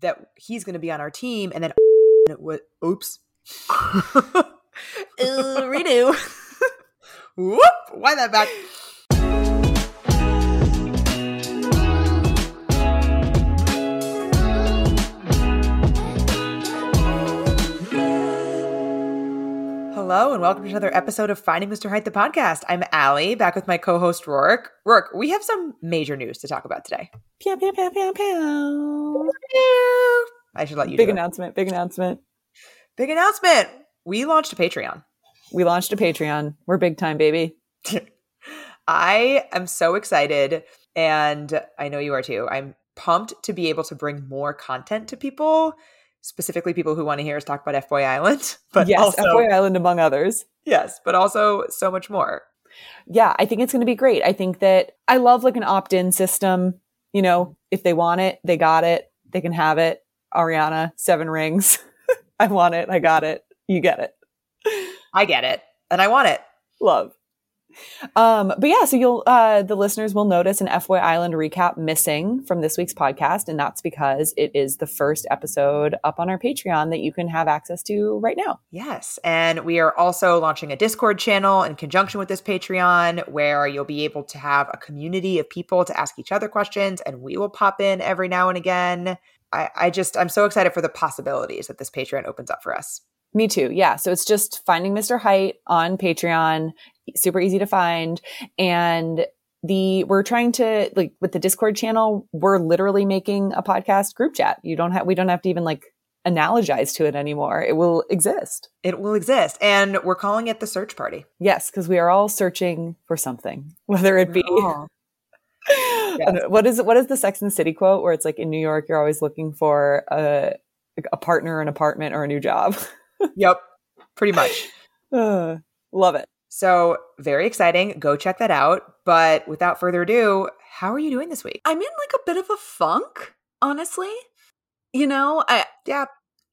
that he's going to be on our team, and then? Oops. redo. Whoop! Why that back? Hello, and welcome to another episode of Finding Mr. Height, the podcast. I'm Ali, back with my co host, Roark. Roark, we have some major news to talk about today. Pew, pew, pew, pew, pew. I should let you Big do it. announcement. Big announcement. Big announcement. We launched a Patreon. We launched a Patreon. We're big time, baby. I am so excited, and I know you are too. I'm pumped to be able to bring more content to people, specifically people who want to hear us talk about F Boy Island. But yes, also, FOI Island among others. yes, but also so much more. Yeah, I think it's going to be great. I think that I love like an opt in system. You know, if they want it, they got it. They can have it. Ariana, seven rings. I want it. I got it. You get it. I get it, and I want it. Love. Um, but yeah, so you'll uh the listeners will notice an FY Island recap missing from this week's podcast, and that's because it is the first episode up on our Patreon that you can have access to right now. Yes. And we are also launching a Discord channel in conjunction with this Patreon where you'll be able to have a community of people to ask each other questions, and we will pop in every now and again. I, I just, I'm so excited for the possibilities that this Patreon opens up for us. Me too. Yeah. So it's just finding Mr. Height on Patreon, super easy to find. And the, we're trying to, like, with the Discord channel, we're literally making a podcast group chat. You don't have, we don't have to even like analogize to it anymore. It will exist. It will exist. And we're calling it the search party. Yes. Cause we are all searching for something, whether it be, Oh. Yes. what is, what is the Sex and the City quote where it's like in New York, you're always looking for a, a partner, an apartment, or a new job. Yep. Pretty much. Uh, love it. So, very exciting. Go check that out. But without further ado, how are you doing this week? I'm in like a bit of a funk, honestly. You know, I Yeah.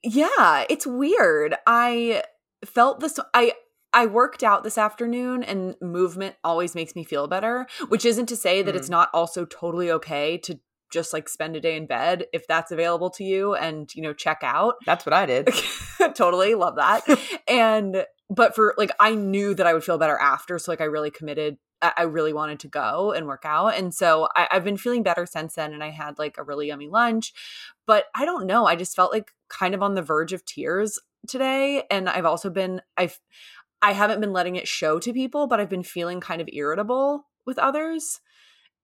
yeah, it's weird. I felt this I I worked out this afternoon and movement always makes me feel better, which isn't to say that it's mm. not also totally okay to just like spend a day in bed if that's available to you and, you know, check out. That's what I did. totally love that. and but for like I knew that I would feel better after, so like I really committed. I really wanted to go and work out, and so I, I've been feeling better since then. And I had like a really yummy lunch, but I don't know. I just felt like kind of on the verge of tears today, and I've also been I've I haven't been letting it show to people, but I've been feeling kind of irritable with others.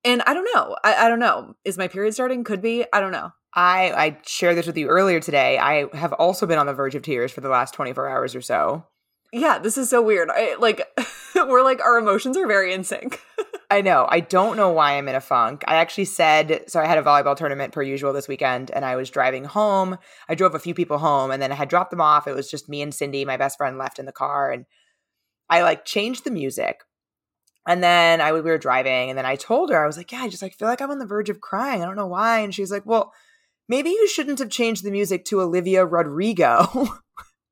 And I don't know. I, I don't know. Is my period starting? Could be. I don't know. I, I shared this with you earlier today. I have also been on the verge of tears for the last 24 hours or so. Yeah, this is so weird. I like we're like our emotions are very in sync. I know. I don't know why I'm in a funk. I actually said so. I had a volleyball tournament per usual this weekend, and I was driving home. I drove a few people home, and then I had dropped them off. It was just me and Cindy, my best friend, left in the car, and I like changed the music. And then I we were driving, and then I told her I was like, "Yeah, I just like feel like I'm on the verge of crying. I don't know why." And she's like, "Well, maybe you shouldn't have changed the music to Olivia Rodrigo."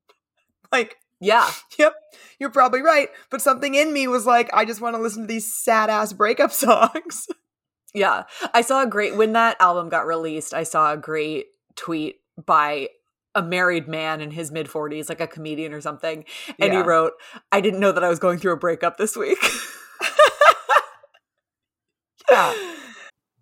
like, yeah. Yep, you're probably right. But something in me was like, I just want to listen to these sad ass breakup songs. Yeah. I saw a great when that album got released, I saw a great tweet by a married man in his mid 40s, like a comedian or something. And Yeah. he wrote, I didn't know that I was going through a breakup this week. Yeah.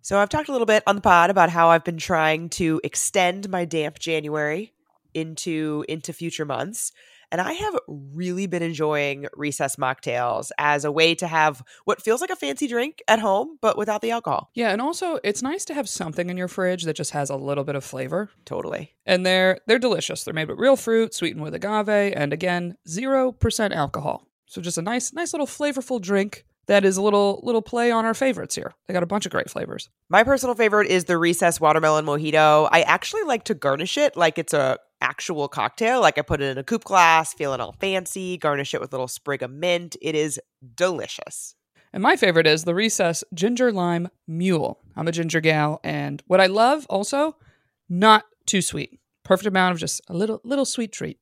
So I've talked a little bit on the pod about how I've been trying to extend my damp January into into future months. And I have really been enjoying recess mocktails as a way to have what feels like a fancy drink at home, but without the alcohol. Yeah, and also it's nice to have something in your fridge that just has a little bit of flavor. Totally. And they're they're delicious. They're made with real fruit, sweetened with agave, and again, 0% alcohol. So just a nice nice little flavorful drink that is a little little play on our favorites here. They got a bunch of great flavors. My personal favorite is the recess watermelon mojito. I actually like to garnish it like it's a actual cocktail. Like I put it in a coupe glass, feeling all fancy, garnish it with a little sprig of mint. It is delicious. And my favorite is the Recess Ginger Lime Mule. I'm a ginger gal, and what I love also, not too sweet. Perfect amount of just a little little sweet treat.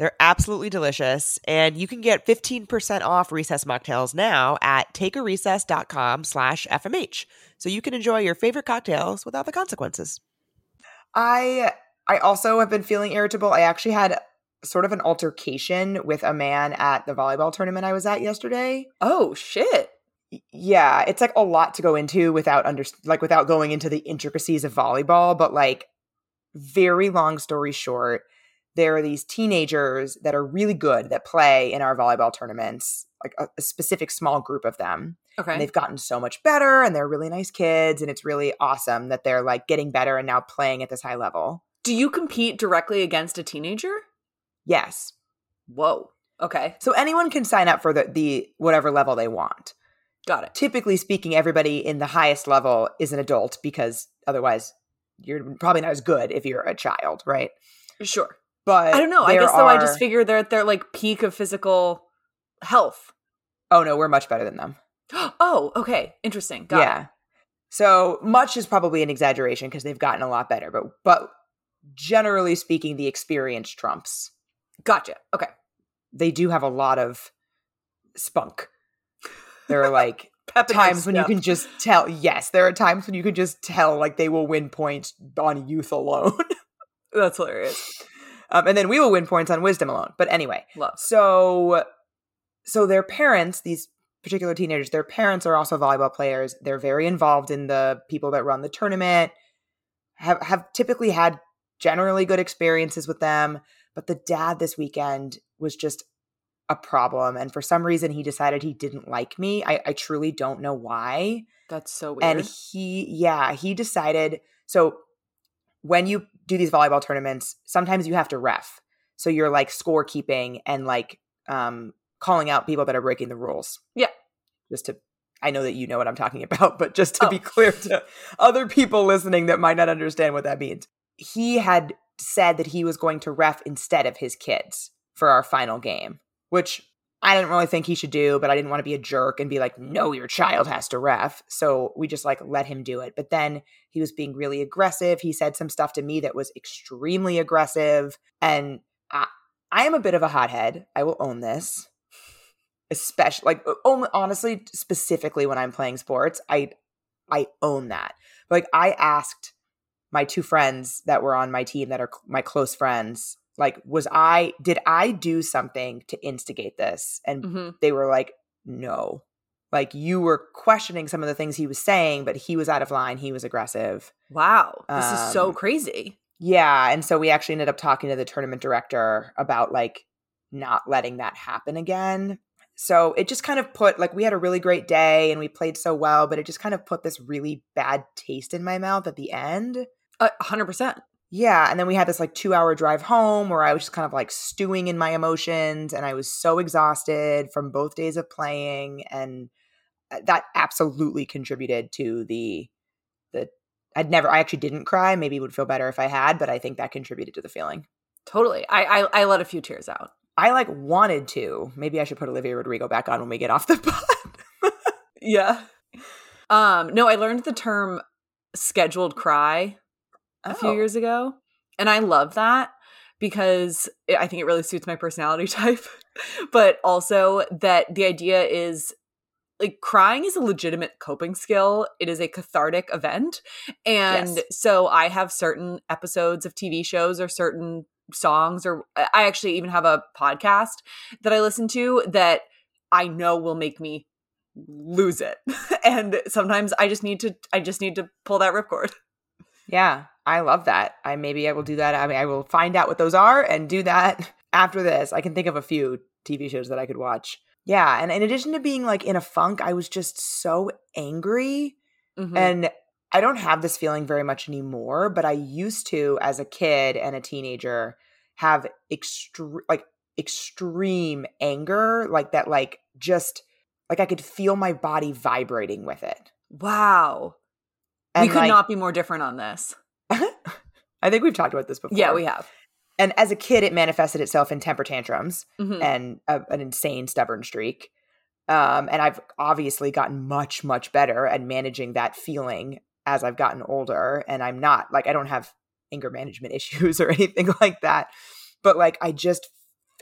They're absolutely delicious, and you can get 15% off recess mocktails now at takearecess.com slash FMH. So you can enjoy your favorite cocktails without the consequences. I I also have been feeling irritable. I actually had sort of an altercation with a man at the volleyball tournament I was at yesterday. Oh shit. Yeah, it's like a lot to go into without under like without going into the intricacies of volleyball, but like very long story short, there are these teenagers that are really good that play in our volleyball tournaments, like a, a specific small group of them. Okay. And they've gotten so much better and they're really nice kids and it's really awesome that they're like getting better and now playing at this high level. Do you compete directly against a teenager? Yes. Whoa. Okay. So anyone can sign up for the, the whatever level they want. Got it. Typically speaking, everybody in the highest level is an adult because otherwise you're probably not as good if you're a child, right? Sure. But I don't know. I guess though I just figure they're at their like peak of physical health. Oh no, we're much better than them. oh, okay. Interesting. Got yeah. So much is probably an exaggeration because they've gotten a lot better, but but generally speaking, the experience trumps. Gotcha. Okay. They do have a lot of spunk. There are like times when you can just tell. Yes, there are times when you can just tell like they will win points on youth alone, That's hilarious. um, and then we will win points on wisdom alone. But anyway, Love. so so their parents these particular teenagers their parents are also volleyball players they're very involved in the people that run the tournament have have typically had generally good experiences with them but the dad this weekend was just a problem and for some reason he decided he didn't like me i, I truly don't know why That's so weird. and he yeah he decided so when you do these volleyball tournaments sometimes you have to ref so you're like scorekeeping and like um calling out people that are breaking the rules Yeah. just to i know that you know what i'm talking about but just to Oh. be clear to other people listening that might not understand what that means he had said that he was going to ref instead of his kids for our final game which I didn't really think he should do, but I didn't want to be a jerk and be like, no, your child has to ref. So we just like let him do it. But then he was being really aggressive. He said some stuff to me that was extremely aggressive. And I, I am a bit of a hothead. I will own this. Especially like only honestly, specifically when I'm playing sports, I I own that. Like I asked my two friends that were on my team that are my close friends like was i did i do something to instigate this? And Mhm. they were like no. Like you were questioning some of the things he was saying but he was out of line. He was aggressive. Wow. This is so Um, crazy. yeah. And so we actually ended up talking to the tournament director about like not letting that happen again. So it just kind of put like we had a really great day and we played so well but it just kind of put this really bad taste in my mouth at the end hundred percent. yeah, and then we had this like two hour drive home where I was just kind of like stewing in my emotions and I was so exhausted from both days of playing and uh, that absolutely contributed to the the I'd never I actually didn't cry, maybe it would feel better if I had, but I think that contributed to the feeling. Totally. I, I I let a few tears out. I like wanted to. Maybe I should put Olivia Rodrigo back on when we get off the pod. Yeah. Um, no, I learned the term scheduled cry a few Oh. years ago. And I love that because I think it really suits my personality type. but also that the idea is like crying is a legitimate coping skill. It is a cathartic event. And Yes. so I have certain episodes of TV shows or certain songs or I actually even have a podcast that I listen to that I know will make me lose it. and sometimes I just need to I just need to pull that ripcord. Yeah, I love that. I maybe I will do that. I mean, I will find out what those are and do that after this. I can think of a few TV shows that I could watch. Yeah, and in addition to being like in a funk, I was just so angry Mhm. and I don't have this feeling very much anymore, but I used to as a kid and a teenager have extreme like extreme anger, like that like just like I could feel my body vibrating with it. wow. And we could like- not be more different on this. I think we've talked about this before. Yeah, we have. and as a kid it manifested itself in temper tantrums Mhm. and a, an insane stubborn streak um, and i've obviously gotten much much better at managing that feeling as i've gotten older and i'm not like i don't have anger management issues or anything like that but like i just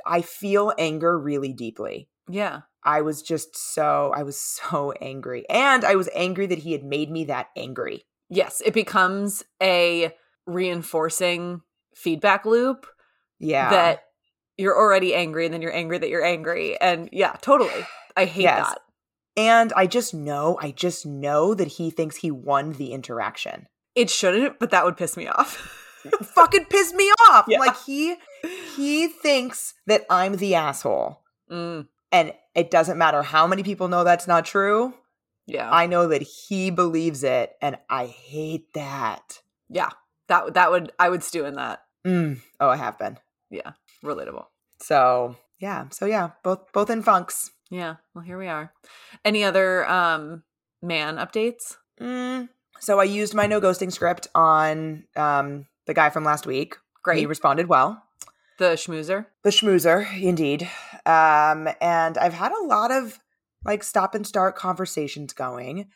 i feel anger really deeply Yeah. I was just so i was so angry and i was angry that he had made me that angry Yes, it becomes a reinforcing feedback loop Yeah. that you're already angry and then you're angry that you're angry. And yeah, totally. I hate Yes. that. and I just know, I just know that he thinks he won the interaction. It shouldn't, but that would piss me off. Fucking piss me off. Yeah. Like he he thinks that I'm the asshole. Mm, And it doesn't matter how many people know that's not true. yeah. I know that he believes it and I hate that. yeah. That that would I would stew in that. Mm. Oh, I have been. Yeah. Relatable. So, yeah. So yeah, both both in funks. Yeah. Well, here we are. Any other um man updates? Mm. So I used my no ghosting script on um the guy from last week. Great. He responded well. The schmoozer. The schmoozer, indeed. Um, and I've had a lot of like stop and start conversations going.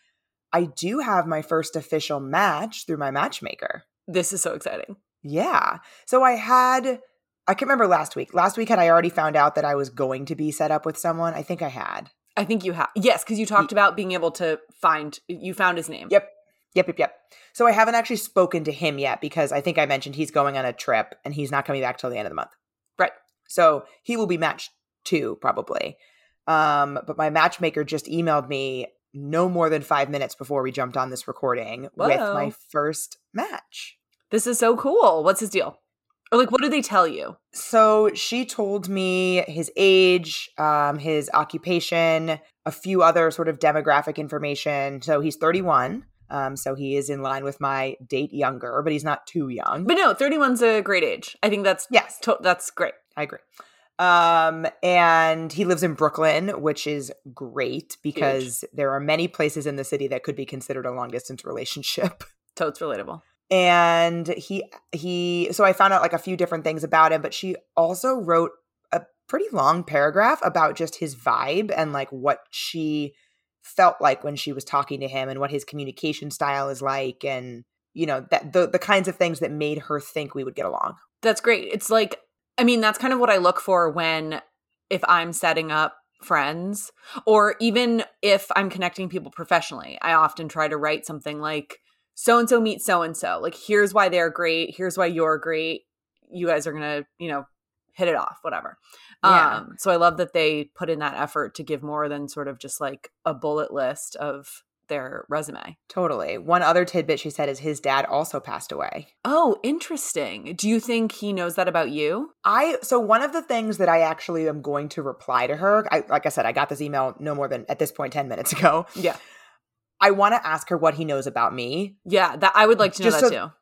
I do have my first official match through my matchmaker. This is so exciting. Yeah. So I had, I can remember last week. Last week, had I already found out that I was going to be set up with someone? I think I had. I think you have yes, because you talked about being able to find you found his name. Yep. Yep, yep, yep. So I haven't actually spoken to him yet because I think I mentioned he's going on a trip and he's not coming back till the end of the month. Right. So he will be matched two probably. Um, but my matchmaker just emailed me no more than five minutes before we jumped on this recording with my first match. This is so cool. What's his deal? Or like what do they tell you? So she told me his age, um, his occupation, a few other sort of demographic information. So he's 31. Um, so he is in line with my date younger, but he's not too young. But no, 31's a great age. I think that's yes, to- that's great. I agree. Um, and he lives in Brooklyn, which is great because there are many places in the city that could be considered a long distance relationship. Totes relatable. and he he so i found out like a few different things about him but she also wrote a pretty long paragraph about just his vibe and like what she felt like when she was talking to him and what his communication style is like and you know that the the kinds of things that made her think we would get along That's great. It's like I mean, that's kind of what I look for when if I'm setting up friends or even if I'm connecting people professionally. I often try to write something like so and so meet so and so. Like here's why they're great, here's why you're great. You guys are going to, you know, hit it off, whatever. Yeah. Um so I love that they put in that effort to give more than sort of just like a bullet list of their resume. totally one other tidbit she said is his dad also passed away Oh, interesting. Do you think he knows that about you? I so one of the things that I actually am going to reply to her, I, like I said, I got this email no more than at this point ten minutes ago. Yeah. I want to ask her what he knows about me. Yeah, that I would like to know Just that so- too.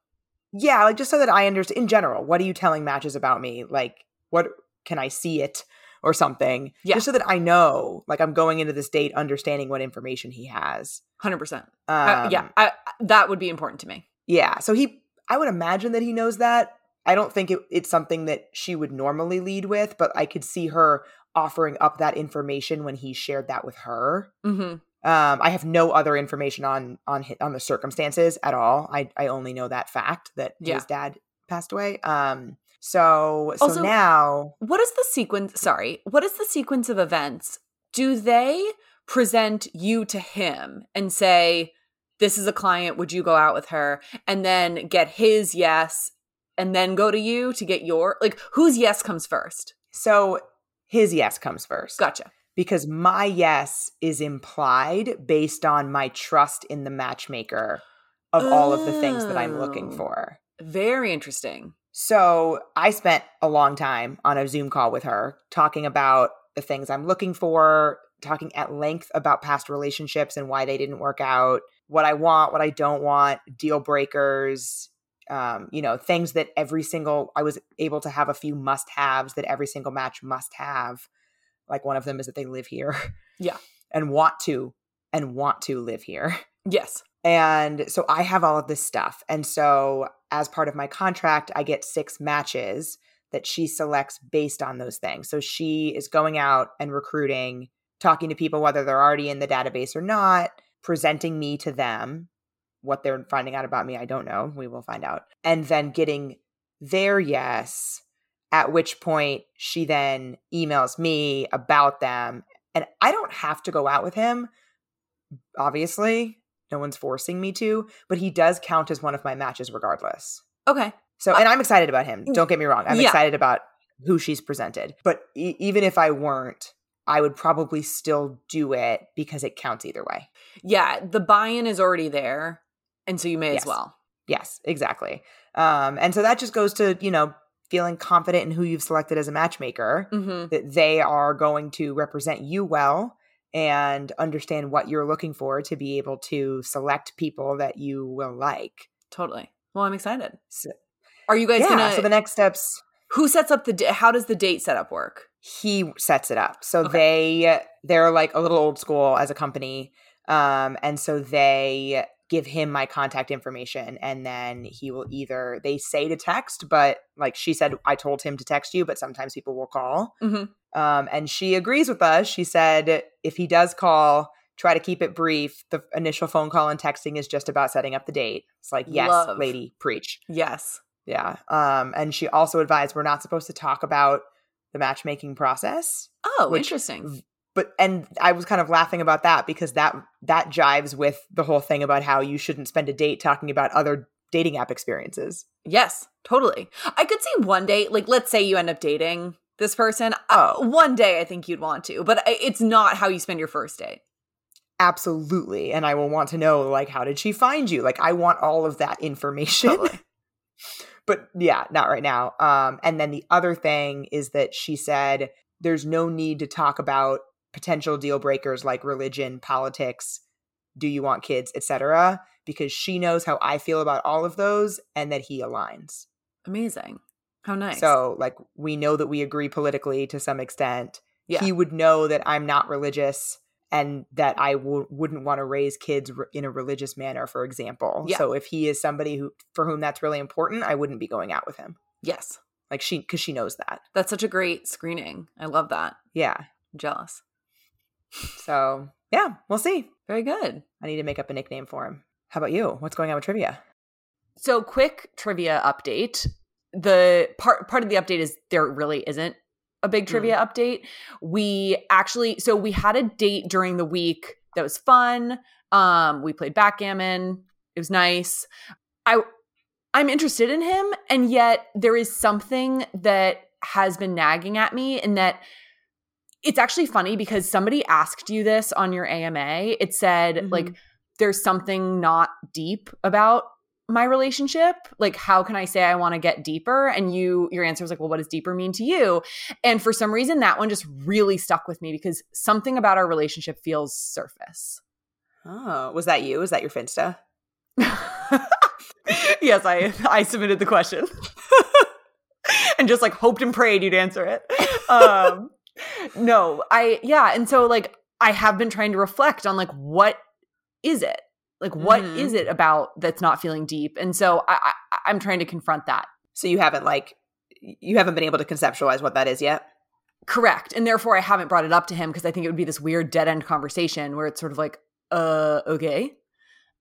Yeah, like just so that I understand in general, what are you telling matches about me? Like, what can I see it or something? Yeah. Just so that I know, like I'm going into this date understanding what information he has. Hundred percent. Um, Yeah, I, that would be important to me. Yeah. So he, I would imagine that he knows that. I don't think it, it's something that she would normally lead with, but I could see her offering up that information when he shared that with her. hmm Um, I have no other information on on on the circumstances at all. I I only know that fact that Yeah. his dad passed away. Um, so so Also- now What is the sequence? Sorry, what is the sequence of events? Do they present you to him and say, "This is a client. Would you go out with her?" And then get his yes, and then go to you to get your like whose yes comes first? so his yes comes first. Gotcha. because my yes is implied based on my trust in the matchmaker of all of the things that I'm looking Oh. for. Very interesting. So I spent a long time on a Zoom call with her talking about the things I'm looking for, talking at length about past relationships and why they didn't work out, what I want, what I don't want, deal breakers, um, you know, things that every single, I was able to have a few must haves that every single match must have. Like one of them is that they live here. Yeah. And want to, and want to live here. Yes. And so I have all of this stuff. And so as part of my contract, I get six matches that she selects based on those things. So she is going out and recruiting, talking to people, whether they're already in the database or not, presenting me to them. What they're finding out about me, I don't know. We will find out. And then getting their yes, at which point she then emails me about them. And I don't have to go out with him, obviously no one's forcing me to, but he does count as one of my matches regardless. Okay. So, and I'm excited about him. Don't get me wrong. I'm Yeah. excited about who she's presented. But e- even if I weren't, I would probably still do it because it counts either way. Yeah, the buy-in is already there, and so you may Yes. as well. Yes, exactly. Um, and so that just goes to, you know, feeling confident in who you've selected as a matchmaker, Mm-hmm. that they are going to represent you well and understand what you're looking for to be able to select people that you will like. Totally. Well, I'm excited. So, Are you guys yeah, gonna? so the next steps who sets up the? How does the date setup work? he sets it up. So Okay. they they're like a little old school as a company. Um and so they give him my contact information and then he will either they say to text but like she said I told him to text you but sometimes people will call. Mhm. Um and she agrees with us. She said if he does call try to keep it brief. The initial phone call and texting is just about setting up the date. It's like, yes, Love. lady, preach. Yes. Yeah. Um, and she also advised we're not supposed to talk about the matchmaking process. Oh, interesting. But and I was kind of laughing about that because that that jives with the whole thing about how you shouldn't spend a date talking about other dating app experiences. Yes, totally. I could see one day, like, let's say you end up dating this person. Oh. one day I think you'd want to, but it's not how you spend your first date. Absolutely. And I will want to know like how did she find you? Like I want all of that information. Totally. but yeah, not right now. Um, and then the other thing is that she said there's no need to talk about potential deal breakers like religion, politics, do you want kids, etc. Because she knows how I feel about all of those, and that he aligns. Amazing. How nice. So, like, we know that we agree politically to some extent. Yeah. He would know that I'm not religious and that I w- wouldn't want to raise kids r- in a religious manner, for example. Yeah. So, if he is somebody who for whom that's really important, I wouldn't be going out with him. yes, Like she, because she knows that. that's such a great screening. I love that. Yeah. I'm jealous. So yeah, we'll see. Very good. I need to make up a nickname for him. How about you? What's going on with trivia? So, quick trivia update. The part part of the update is there really isn't a big trivia update. We actually so we had a date during the week that was fun. Um we played backgammon. It was nice. I I'm interested in him and yet there is something that has been nagging at me in that it's actually funny because somebody asked you this on your AMA. It said like there's something not deep about my relationship. Like how can i say i want to get deeper? And you your answer was like well what does deeper mean to you? And for some reason that one just really stuck with me because something about our relationship feels surface. Oh, was that you? Was that your Finsta? yes i i submitted the question. And just like hoped and prayed you'd answer it. Um no i yeah and so like i have been trying to reflect on like what is it like what Mhm. is it about that's not feeling deep and so i, I i'm trying to confront that So you haven't like you haven't been able to conceptualize what that is yet. correct and therefore i haven't brought it up to him because i think it would be this weird dead end conversation where it's sort of like uh okay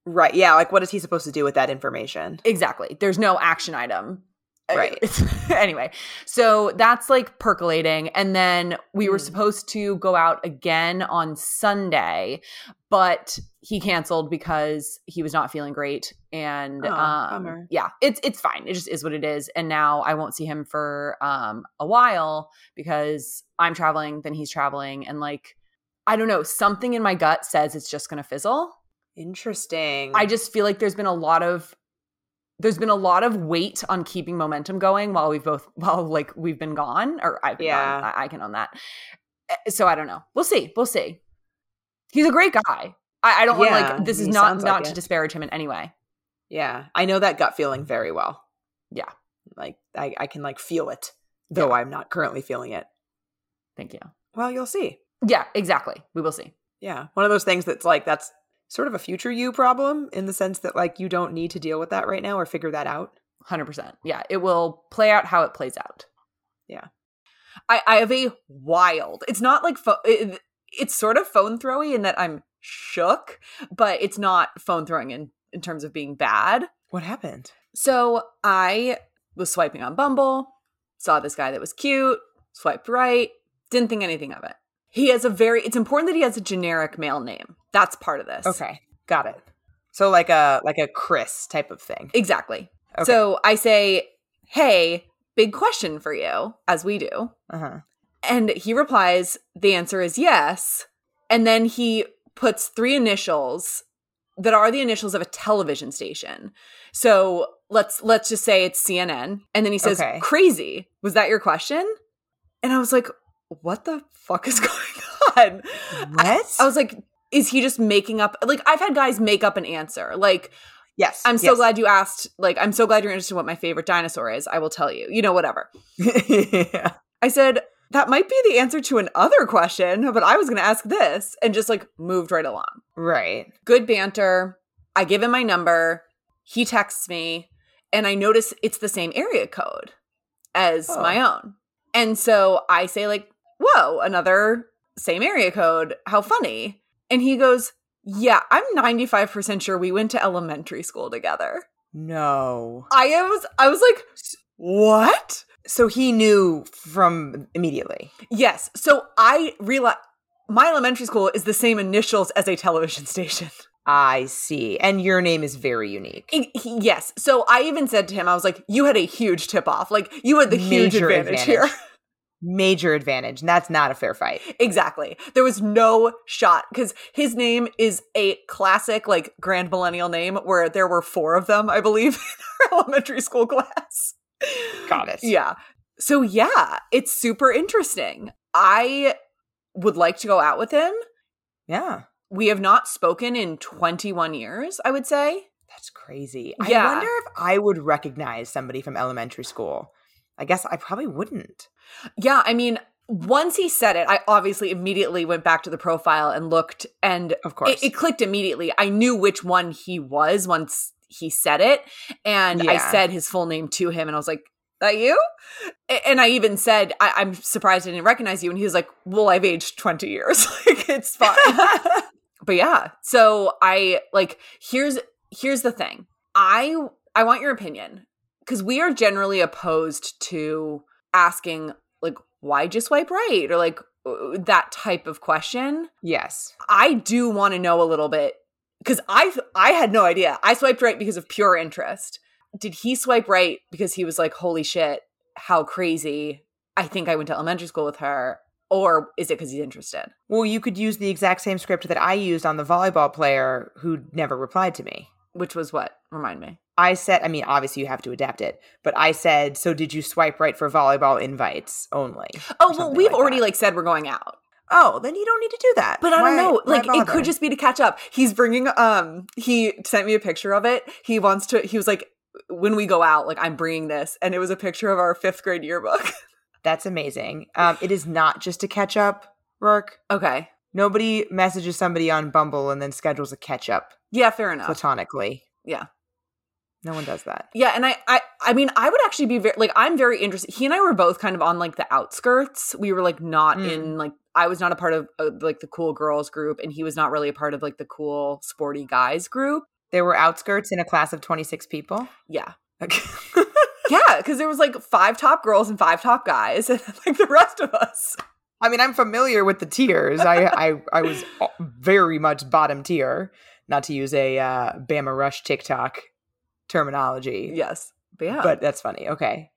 Right. Yeah. Like, what is he supposed to do with that information? exactly there's no action item Right. anyway so that's like percolating and then we were Hmm. supposed to go out again on sunday but he canceled because he was not feeling great and Oh, um, yeah it's it's fine it just is what it is and now i won't see him for um a while because i'm traveling then he's traveling and like i don't know something in my gut says it's just gonna fizzle Interesting. I just feel like there's been a lot of there's been a lot of weight on keeping momentum going while we've both while like we've been gone or I've been Yeah. gone. I, I can own that. Eh, So I don't know. We'll see. We'll see. He's a great guy. I, I don't want like this is not not like to it. disparage him in any way. yeah, I know that gut feeling very well. Yeah. Like I, I can like feel it, though I'm not currently feeling it. Thank you. Well, you'll see. Yeah, exactly. We will see. Yeah. One of those things that's like that's sort of a future you problem in the sense that like you don't need to deal with that right now or figure that out. 100%. Yeah, it will play out how it plays out. Yeah. I, I have a wild, it's not like, pho- it, it's sort of phone throwy in that I'm shook, but it's not phone throwing in, in terms of being bad. What happened? So I was swiping on Bumble, saw this guy that was cute, swiped right, didn't think anything of it. He has a very, it's important that he has a generic male name. That's part of this. Okay. Got it. So like a like a Chris type of thing. Exactly. Okay. So I say, Hey, big question for you, as we do. Uh-huh. And he replies, The answer is yes. And then he puts three initials that are the initials of a television station. So let's let's just say it's CNN. And then he says, Okay. Crazy. Was that your question? And I was like, What the fuck is going on? What? I was like, is he just making up like I've had guys make up an answer. Like, yes. I'm so yes. glad you asked, like, I'm so glad you're interested in what my favorite dinosaur is. I will tell you. You know, whatever. yeah. I said, that might be the answer to an other question, but I was going to ask this and just like moved right along. Right. Good banter. I give him my number. He texts me and I notice it's the same area code as Oh. my own. And so I say, like, whoa, another same area code. How funny. And he goes, yeah, I'm 95% sure we went to elementary school together. No. I was, I was like, what? So he knew from immediately. Yes. So I realized my elementary school is the same initials as a television station. I see. And your name is very unique. He- yes. So I even said to him, I was like, you had a huge tip off. Like, you had the huge Major advantage, here. Major advantage. And that's not a fair fight. exactly. There was no shot because his name is a classic, like, grand millennial name where there were four of them, I believe, in our elementary school class. Got it. Yeah. So, yeah, it's super interesting. I would like to go out with him. Yeah. We have not spoken in 21 years, I would say. That's crazy. Yeah. I wonder if I would recognize somebody from elementary school. I guess I probably wouldn't. Yeah, I mean, once he said it, I obviously immediately went back to the profile and looked, and Of course. it, it clicked immediately. I knew which one he was once he said it, and I said his full name to him, and I was like, "That you?" And I even said, I- "I'm surprised I didn't recognize you," and he was like, "Well, I've aged twenty years. like it's fine." but yeah, so I like here's here's the thing. I I want your opinion because we are generally opposed to asking like why'd you swipe right or like uh, that type of question. yes. I do want to know a little bit because I I had no idea. I swiped right because of pure interest. Did he swipe right because he was like, "Holy shit, how crazy! I think I went to elementary school with her," or is it because he's interested? Well, you could use the exact same script that I used on the volleyball player who never replied to me. Which was what? Remind me. I said, I mean, obviously you have to adapt it, but I said, so did you swipe right for volleyball invites only? Oh well, we've like already that. like said we're going out. Oh, then you don't need to do that. But I don't Why- know. Like it could just be to catch up. He's bringing um he sent me a picture of it. He wants to he was like when we go out like I'm bringing this and it was a picture of our 5th grade yearbook. That's amazing. Um, it is not just to catch up, Roark. okay. Nobody messages somebody on Bumble and then schedules a catch up Yeah, fair enough. platonically. Yeah. No one does that. Yeah, and I, I, I mean, I would actually be very like I'm very interested. He and I were both kind of on like the outskirts. We were like not Mm. in like I was not a part of uh, like the cool girls group, and he was not really a part of like the cool sporty guys group. There were outskirts in a class of 26 people. Yeah, Okay. yeah, because there was like five top girls and five top guys, and like the rest of us. I mean, I'm familiar with the tiers. I I, I was very much bottom tier, not to use a uh, Bama Rush TikTok terminology. Yes, but yeah. But that's funny. Okay.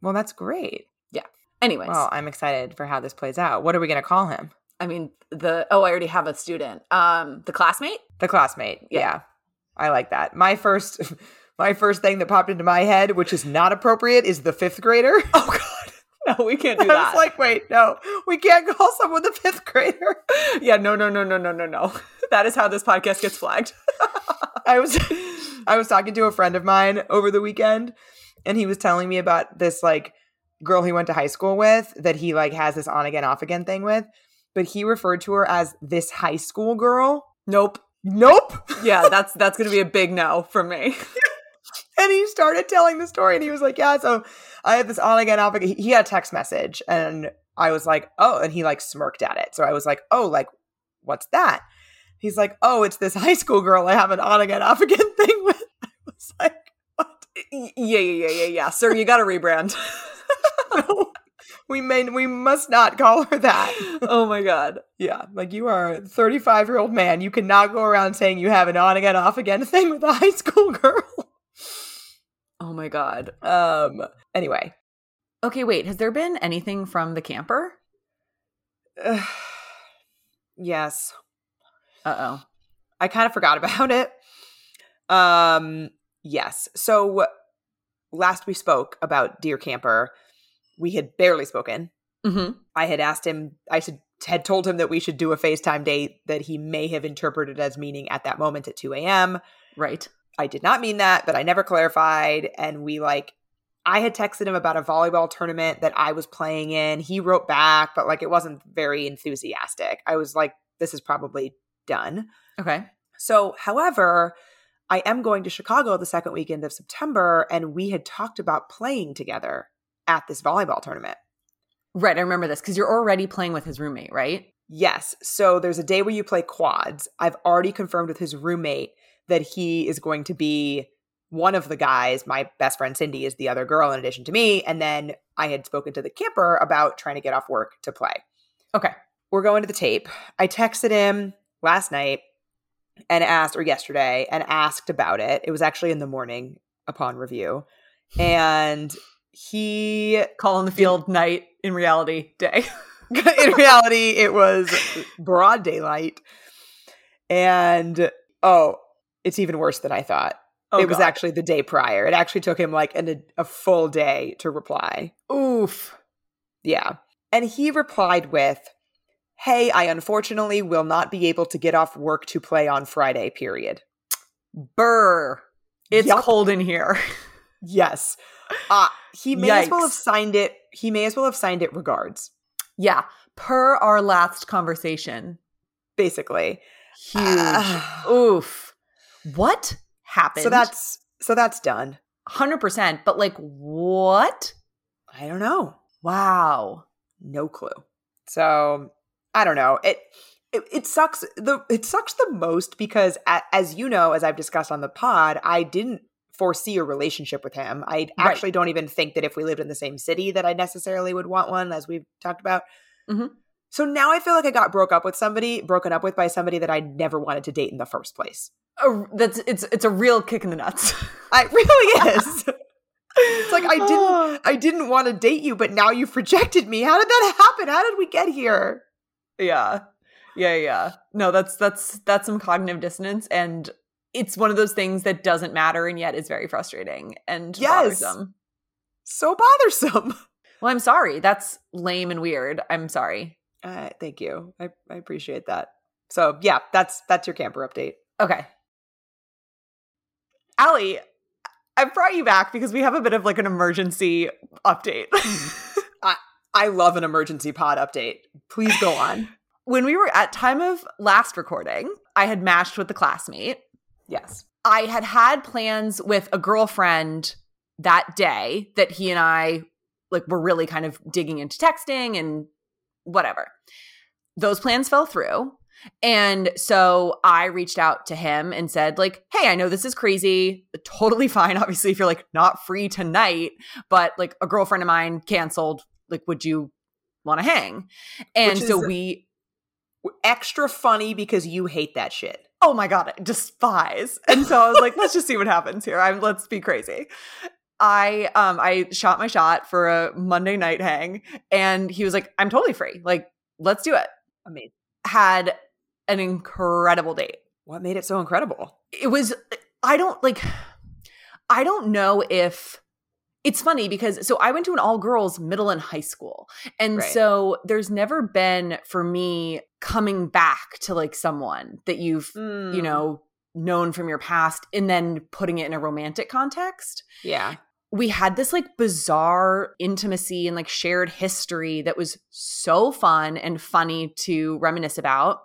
Well, that's great. Yeah. Anyways, Well, I'm excited for how this plays out. What are we going to call him? I mean the oh, I already have a student. Um, the classmate. The classmate. Yeah. Yeah. I like that. My first my first thing that popped into my head, which is not appropriate, is the fifth grader. Oh God, no, we can't do I that. was like, wait, no, we can't call someone the fifth grader. yeah, no, no, no, no, no, no, no. That is how this podcast gets flagged. I was I was talking to a friend of mine over the weekend and he was telling me about this like girl he went to high school with that he like has this on again off again thing with, but he referred to her as this high school girl. Nope. Nope. Yeah, that's that's gonna be a big no for me. And he started telling the story and he was like, "Yeah, so I had this on again off again." He- had a text message and I was like, "Oh," and he like smirked at it. So I was like, "Oh, like what's that?" He's like, "Oh, it's this high school girl I have an on again off again thing with." I was like, Y- Yeah, yeah, yeah, yeah, yeah. Sir, you gotta rebrand. no, we may we must not call her that. oh my god. Yeah, like you are a 35 year old man. You cannot go around saying you have an on again, off again thing with a high school girl. Oh my god. Um. Anyway. Okay, wait. Has there been anything from the camper? yes. Uh oh. I kind of forgot about it. Um. Yes. So last we spoke about Dear Camper, we had barely spoken. Mm-hmm. I had asked him. I said had told him that we should do a FaceTime date that he may have interpreted as meaning at that moment at 2 a.m. Right. I did not mean that, but I never clarified. And we like, I had texted him about a volleyball tournament that I was playing in. He wrote back, but like it wasn't very enthusiastic. I was like, this is probably done. Okay. So, however, I am going to Chicago the second weekend of September, and we had talked about playing together at this volleyball tournament. Right. I remember this because you're already playing with his roommate, right? Yes. So there's a day where you play quads. I've already confirmed with his roommate that he is going to be one of the guys. My best friend Cindy is the other girl in addition to me. And then I had spoken to the camper about trying to get off work to play. Okay. We're going to the tape. I texted him last night and asked, or yesterday, and asked about it. It was actually in the morning upon review. And he Call on the field night in reality day. in reality, it was broad daylight. And oh, it's even worse than I thought. Oh, it was actually the day prior. It actually took him like an, a full day to reply. Oof. Yeah. And he replied with, Hey, I unfortunately will not be able to get off work to play on Friday, period. Burr. It's Yup. cold in here. Yes. Uh, he may as well have signed it. He may as well have signed it regards, yeah. Per our last conversation. basically. Huge. Ah. Oof. What happened? So that's so that's done. 100%. But like, what? I don't know. Wow. no clue so i don't know it it, it sucks the it sucks the most because a, as you know as i've discussed on the pod i didn't foresee a relationship with him i Right. actually don't even think that if we lived in the same city that i necessarily would want one as we've talked about Mhm. So now i feel like i got broke up with somebody broken up with by somebody that i never wanted to date in the first place Uh, that's it's it's a real kick in the nuts. i it really is it's like i didn't i didn't want to date you but now you've rejected me how did that happen how did we get here yeah. Yeah, yeah. No, that's that's that's some cognitive dissonance and it's one of those things that doesn't matter and yet is very frustrating and Yes. bothersome. so bothersome Well, I'm sorry. That's lame and weird. I'm sorry. Uh, thank you. I, I appreciate that. So yeah, that's that's your camper update. Okay. Ali, I brought you back because we have a bit of like an emergency update. I love an emergency pod update. Please go on. when we were at time of last recording, I had matched with the classmate. yes. I had had plans with a girlfriend that day that he and I like were really kind of digging into texting and whatever. Those plans fell through. And so I reached out to him and said like, "Hey, I know this is crazy. Totally fine obviously if you're like not free tonight, but like a girlfriend of mine canceled. Like would you want to hang?" And so we Extra funny because you hate that shit. oh my god, I despise. And so I was like, let's just see what happens here. I'm let's be crazy. I um I shot my shot for a Monday night hang and he was like, I'm totally free. Like, let's do it. Amazing. Had an incredible date. What made it so incredible? It was I don't like I don't know if it's funny because so I went to an all girls middle and high school. And Right. so there's never been for me coming back to like someone that you've you Mm, know, known from your past and then putting it in a romantic context. Yeah. We had this like bizarre intimacy and like shared history that was so fun and funny to reminisce about.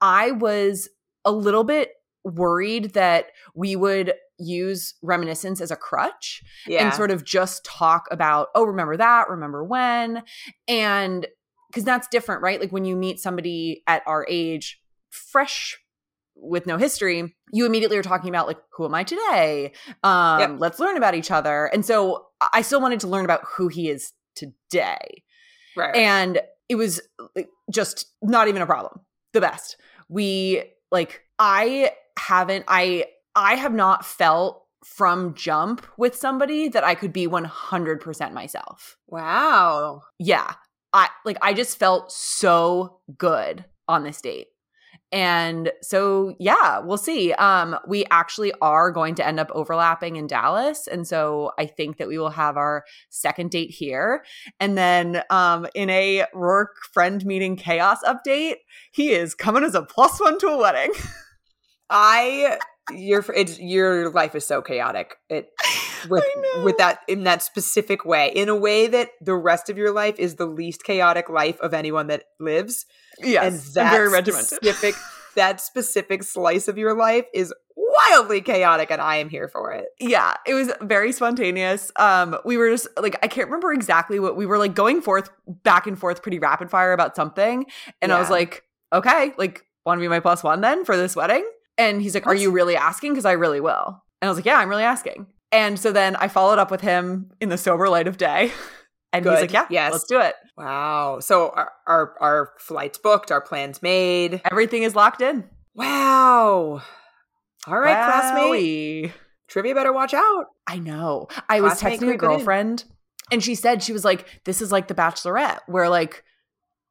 I was a little bit worried that we would use reminiscence as a crutch Yeah. and sort of just talk about, oh, remember that, remember when. And because that's different, right? Like when you meet somebody at our age, fresh with no history, you immediately are talking about like, who am I today? Um, Yep. let's learn about each other. And so I still wanted to learn about who he is today. right. And it was like, just not even a problem. The best. We like I haven't I I have not felt from jump with somebody that I could be 100% myself. Wow. Yeah. I like I just felt so good on this date. And so yeah, we'll see. Um we actually are going to end up overlapping in Dallas and so I think that we will have our second date here. And then um in a Roark friend meeting chaos update, he is coming as a plus one to a wedding. I your it's your life is so chaotic. It with with that in that specific way, in a way that the rest of your life is the least chaotic life of anyone that lives. Yes, and that very regimented. specific that specific slice of your life is wildly chaotic, and I am here for it. Yeah, it was very spontaneous. Um, we were just like I can't remember exactly what we were like going forth back and forth pretty rapid fire about something, and I was like, okay, like want to be my plus one then for this wedding? And he's like, are you really asking? Because I really will. And I was like, yeah, I'm really asking. And so then I followed up with him in the sober light of day. And he's like, yeah, Yes. let's do it. Wow. So our, our our flights booked, our plans made. Everything is locked in. Wow. All right, classmate. Trivia better watch out. I know. I was Classmate texting a girlfriend and she said she was like, This is like the bachelorette, where like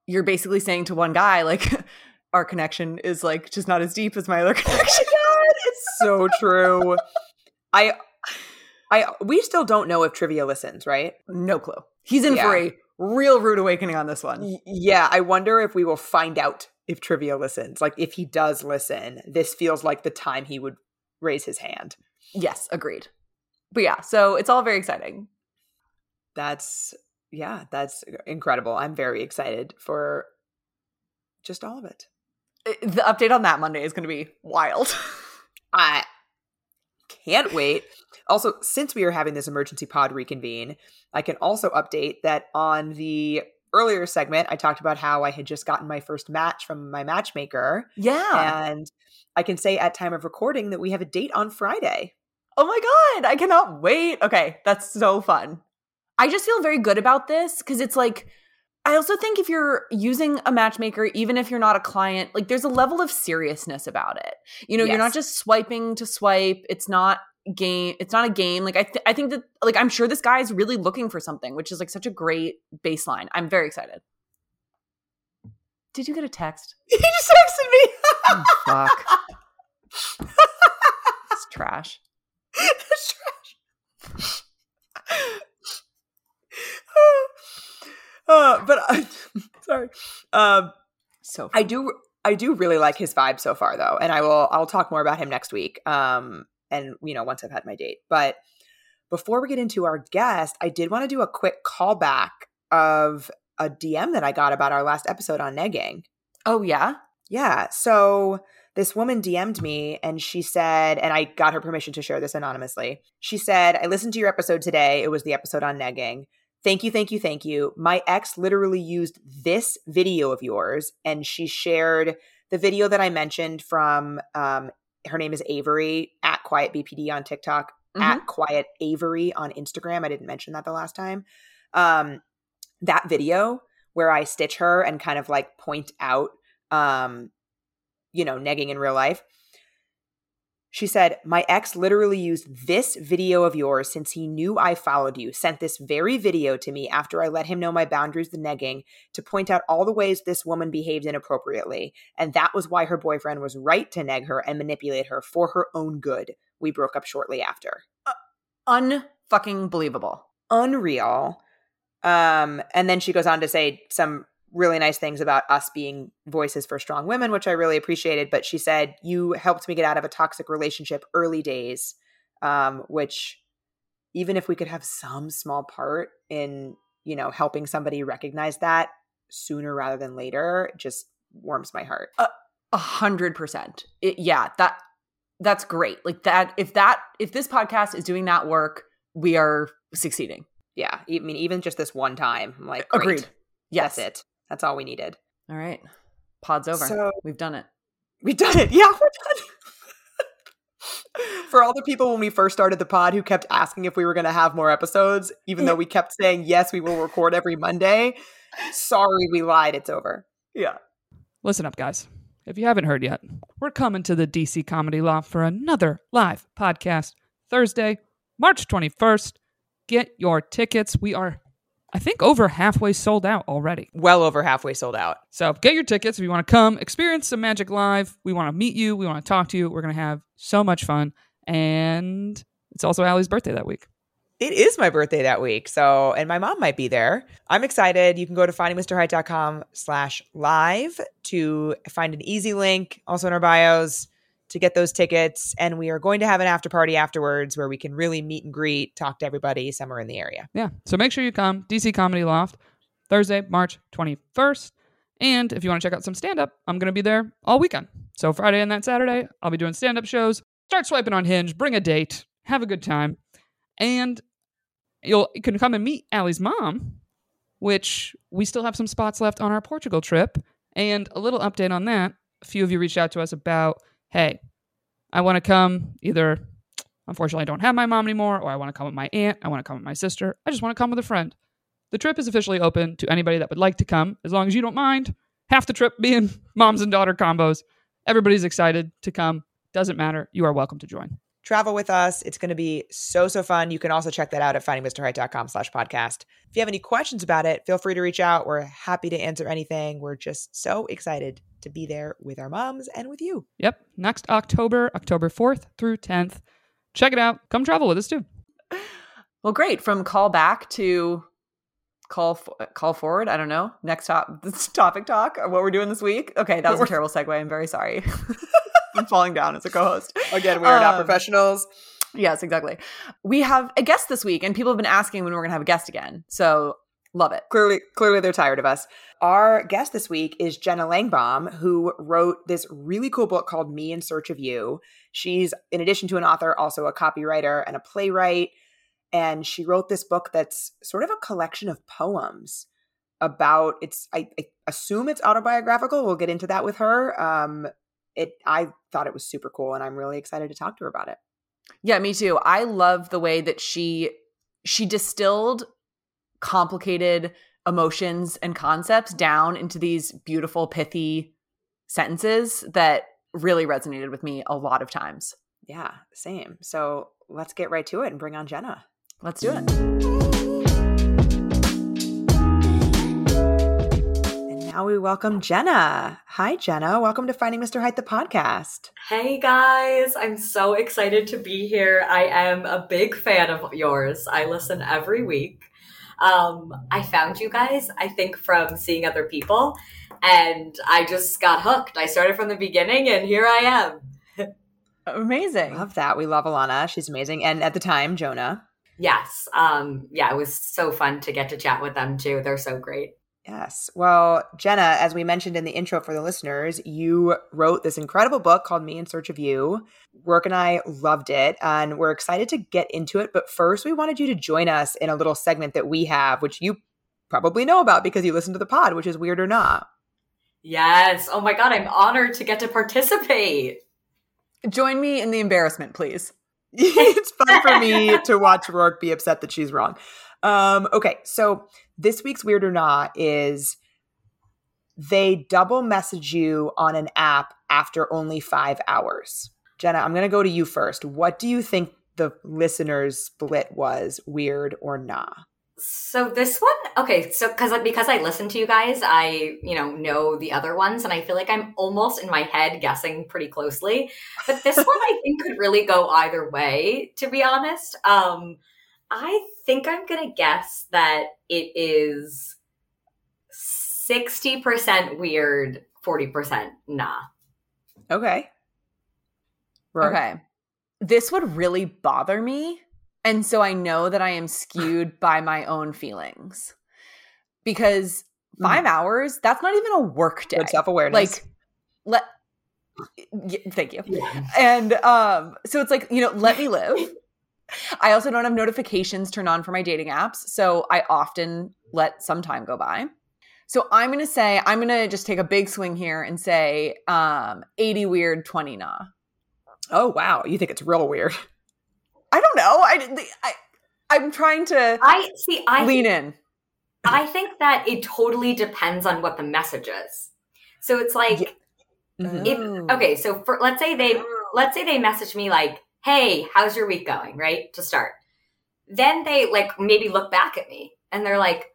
you're basically saying to one guy, like, our connection is like just not as deep as my other connection. Oh God, It's so true. I I we still don't know if Trivia listens, right? no clue. He's in for a real rude awakening on this one. Y- yeah, I wonder if we will find out if Trivia listens. Like if he does listen, this feels like the time he would raise his hand. Yes, agreed. But yeah, so it's all very exciting. That's yeah, that's incredible. I'm very excited for just all of it. The update on that Monday is going to be wild. I can't wait. Also, since we are having this emergency pod reconvene, I can also update that on the earlier segment, I talked about how I had just gotten my first match from my matchmaker. yeah. And I can say at time of recording that we have a date on Friday. Oh my god, I cannot wait. Okay, that's so fun. I just feel very good about this because it's like I also think if you're using a matchmaker, even if you're not a client, like there's a level of seriousness about it. You know, you're not just swiping to swipe. It's not game. It's not a game. Like I, th- I think that like I'm sure this guy is really looking for something, which is like such a great baseline. I'm very excited. Did you get a text? He just texted me. Oh, fuck. it's trash. That's trash. uh, but I, sorry. Um, So I do I do really like his vibe so far though, and I will I'll talk more about him next week. Um, and you know once I've had my date. But before we get into our guest, I did want to do a quick callback of a DM that I got about our last episode on negging. Oh yeah. Yeah. So this woman DM'd me and she said, and I got her permission to share this anonymously. She said, I listened to your episode today. It was the episode on negging. Thank you, thank you, thank you. My ex literally used this video of yours and she shared the video that I mentioned from um, her name is Avery at Quiet BPD on TikTok, Mhm. at Quiet Avery on Instagram. I didn't mention that the last time. Um, that video where I stitch her and kind of like point out um, you know, negging in real life. She said, My ex literally used this video of yours since he knew I followed you, sent this very video to me after I let him know my boundaries the negging to point out all the ways this woman behaved inappropriately. And that was why her boyfriend was right to neg her and manipulate her for her own good. We broke up shortly after. Unfucking believable. Unreal. Um, and then she goes on to say some really nice things about us being voices for strong women, which I really appreciated. But she said, You helped me get out of a toxic relationship early days, um, which even if we could have some small part in, you know, helping somebody recognize that sooner rather than later, just warms my heart. A hundred percent. Yeah, that that's great. Like that. If that if this podcast is doing that work, we are succeeding. Yeah. I mean, even just this one time, I'm like, great. Agreed. Yes. That's it. That's all we needed. All right. Pod's over. So- We've done it. We've done it. Yeah, we're done. For all the people when we first started the pod who kept asking if we were going to have more episodes, even though we kept saying, yes, we will record every Monday, sorry, we lied. It's over. Yeah. Listen up, guys. If you haven't heard yet, we're coming to the DC Comedy Loft for another live podcast Thursday, March 21st. Get your tickets. We are, I think, over halfway sold out already. Well over halfway sold out. So get your tickets if you want to come experience some magic live. We want to meet you. We want to talk to you. We're going to have so much fun. And it's also Ali's birthday that week. It is my birthday that week. So, and my mom might be there. I'm excited. You can go to findingmrheight.com slash live to find an easy link, also in our bios, to get those tickets. And we are going to have an after party afterwards where we can really meet and greet, talk to everybody somewhere in the area. Yeah. So make sure you come. DC Comedy Loft, Thursday, March 21st. And if you want to check out some stand up, I'm going to be there all weekend. So Friday and that Saturday, I'll be doing stand up shows. Start swiping on Hinge, bring a date, have a good time. And you'll you can come and meet Ali's mom, which we still have some spots left on our Portugal trip. And a little update on that. A few of you reached out to us about, hey, I want to come either unfortunately I don't have my mom anymore, or I want to come with my aunt, I want to come with my sister, I just want to come with a friend. The trip is officially open to anybody that would like to come, as long as you don't mind. Half the trip being moms and daughter combos. Everybody's excited to come. Doesn't matter. You are welcome to join travel with us. It's going to be so, so fun. You can also check that out at findingmrheight.com slash podcast. If you have any questions about it, feel free to reach out. We're happy to answer anything. We're just so excited to be there with our moms and with you. Yep. Next October, October 4th through 10th. Check it out. Come travel with us too. Well, great. From call back to call call forward. I don't know. Next top this topic talk. What we're doing this week. Okay, that was a terrible segue. I'm very sorry. I'm falling down as a co-host. Again, we're um, not professionals. Yes, exactly. We have a guest this week, and people have been asking when we're going to have a guest again. So love it. Clearly, clearly they're tired of us. Our guest this week is Jenna Langbaum, who wrote this really cool book called Me in Search of You. She's, in addition to an author, also a copywriter and a playwright. And she wrote this book that's sort of a collection of poems about it's I, I assume it's autobiographical. We'll get into that with her. Um, it I thought it was super cool and I'm really excited to talk to her about it. Yeah, me too. I love the way that she she distilled complicated emotions and concepts down into these beautiful pithy sentences that really resonated with me a lot of times. Yeah, same. So, let's get right to it and bring on Jenna. Let's do it. And now we welcome Jenna. Hi, Jenna. Welcome to Finding Mr. Height, the podcast. Hey, guys. I'm so excited to be here. I am a big fan of yours. I listen every week. Um, I found you guys, I think, from seeing other people, and I just got hooked. I started from the beginning, and here I am. Amazing. Love that. We love Alana. She's amazing. And at the time, Jonah. Yes. Um, yeah, it was so fun to get to chat with them too. They're so great. Yes. Well, Jenna, as we mentioned in the intro for the listeners, you wrote this incredible book called Me in Search of You. Roark and I loved it, and we're excited to get into it. But first, we wanted you to join us in a little segment that we have, which you probably know about because you listen to the pod, which is Weird or Nah. Yes. Oh my God, I'm honored to get to participate. Join me in the embarrassment, please. it's fun for me to watch Roark be upset that she's wrong. Um, okay, so this week's Weird or Nah is they double message you on an app after only five hours. Jenna, I'm going to go to you first. What do you think the listeners' split was, weird or nah? So this one, okay, so because because I listen to you guys, I you know know the other ones, and I feel like I'm almost in my head guessing pretty closely. But this one, I think could really go either way. To be honest, um, I think I'm going to guess that it is 60% weird, 40% nah. Okay. Right. Okay. This would really bother me. And so I know that I am skewed by my own feelings. Because five mm. hours, that's not even a work day. Good self awareness. Like, let, yeah, thank you. Yeah. And um, so it's like, you know, let me live. I also don't have notifications turned on for my dating apps. So I often let some time go by. So I'm going to say, I'm going to just take a big swing here and say um, 80 weird, 20 nah. Oh, wow. You think it's real weird. I don't know. I, I, I'm trying to I see. I lean in. I think that it totally depends on what the message is. So it's like, yeah. if, okay, so for let's say they let's say they message me like, hey, how's your week going? Right? To start. Then they like maybe look back at me and they're like,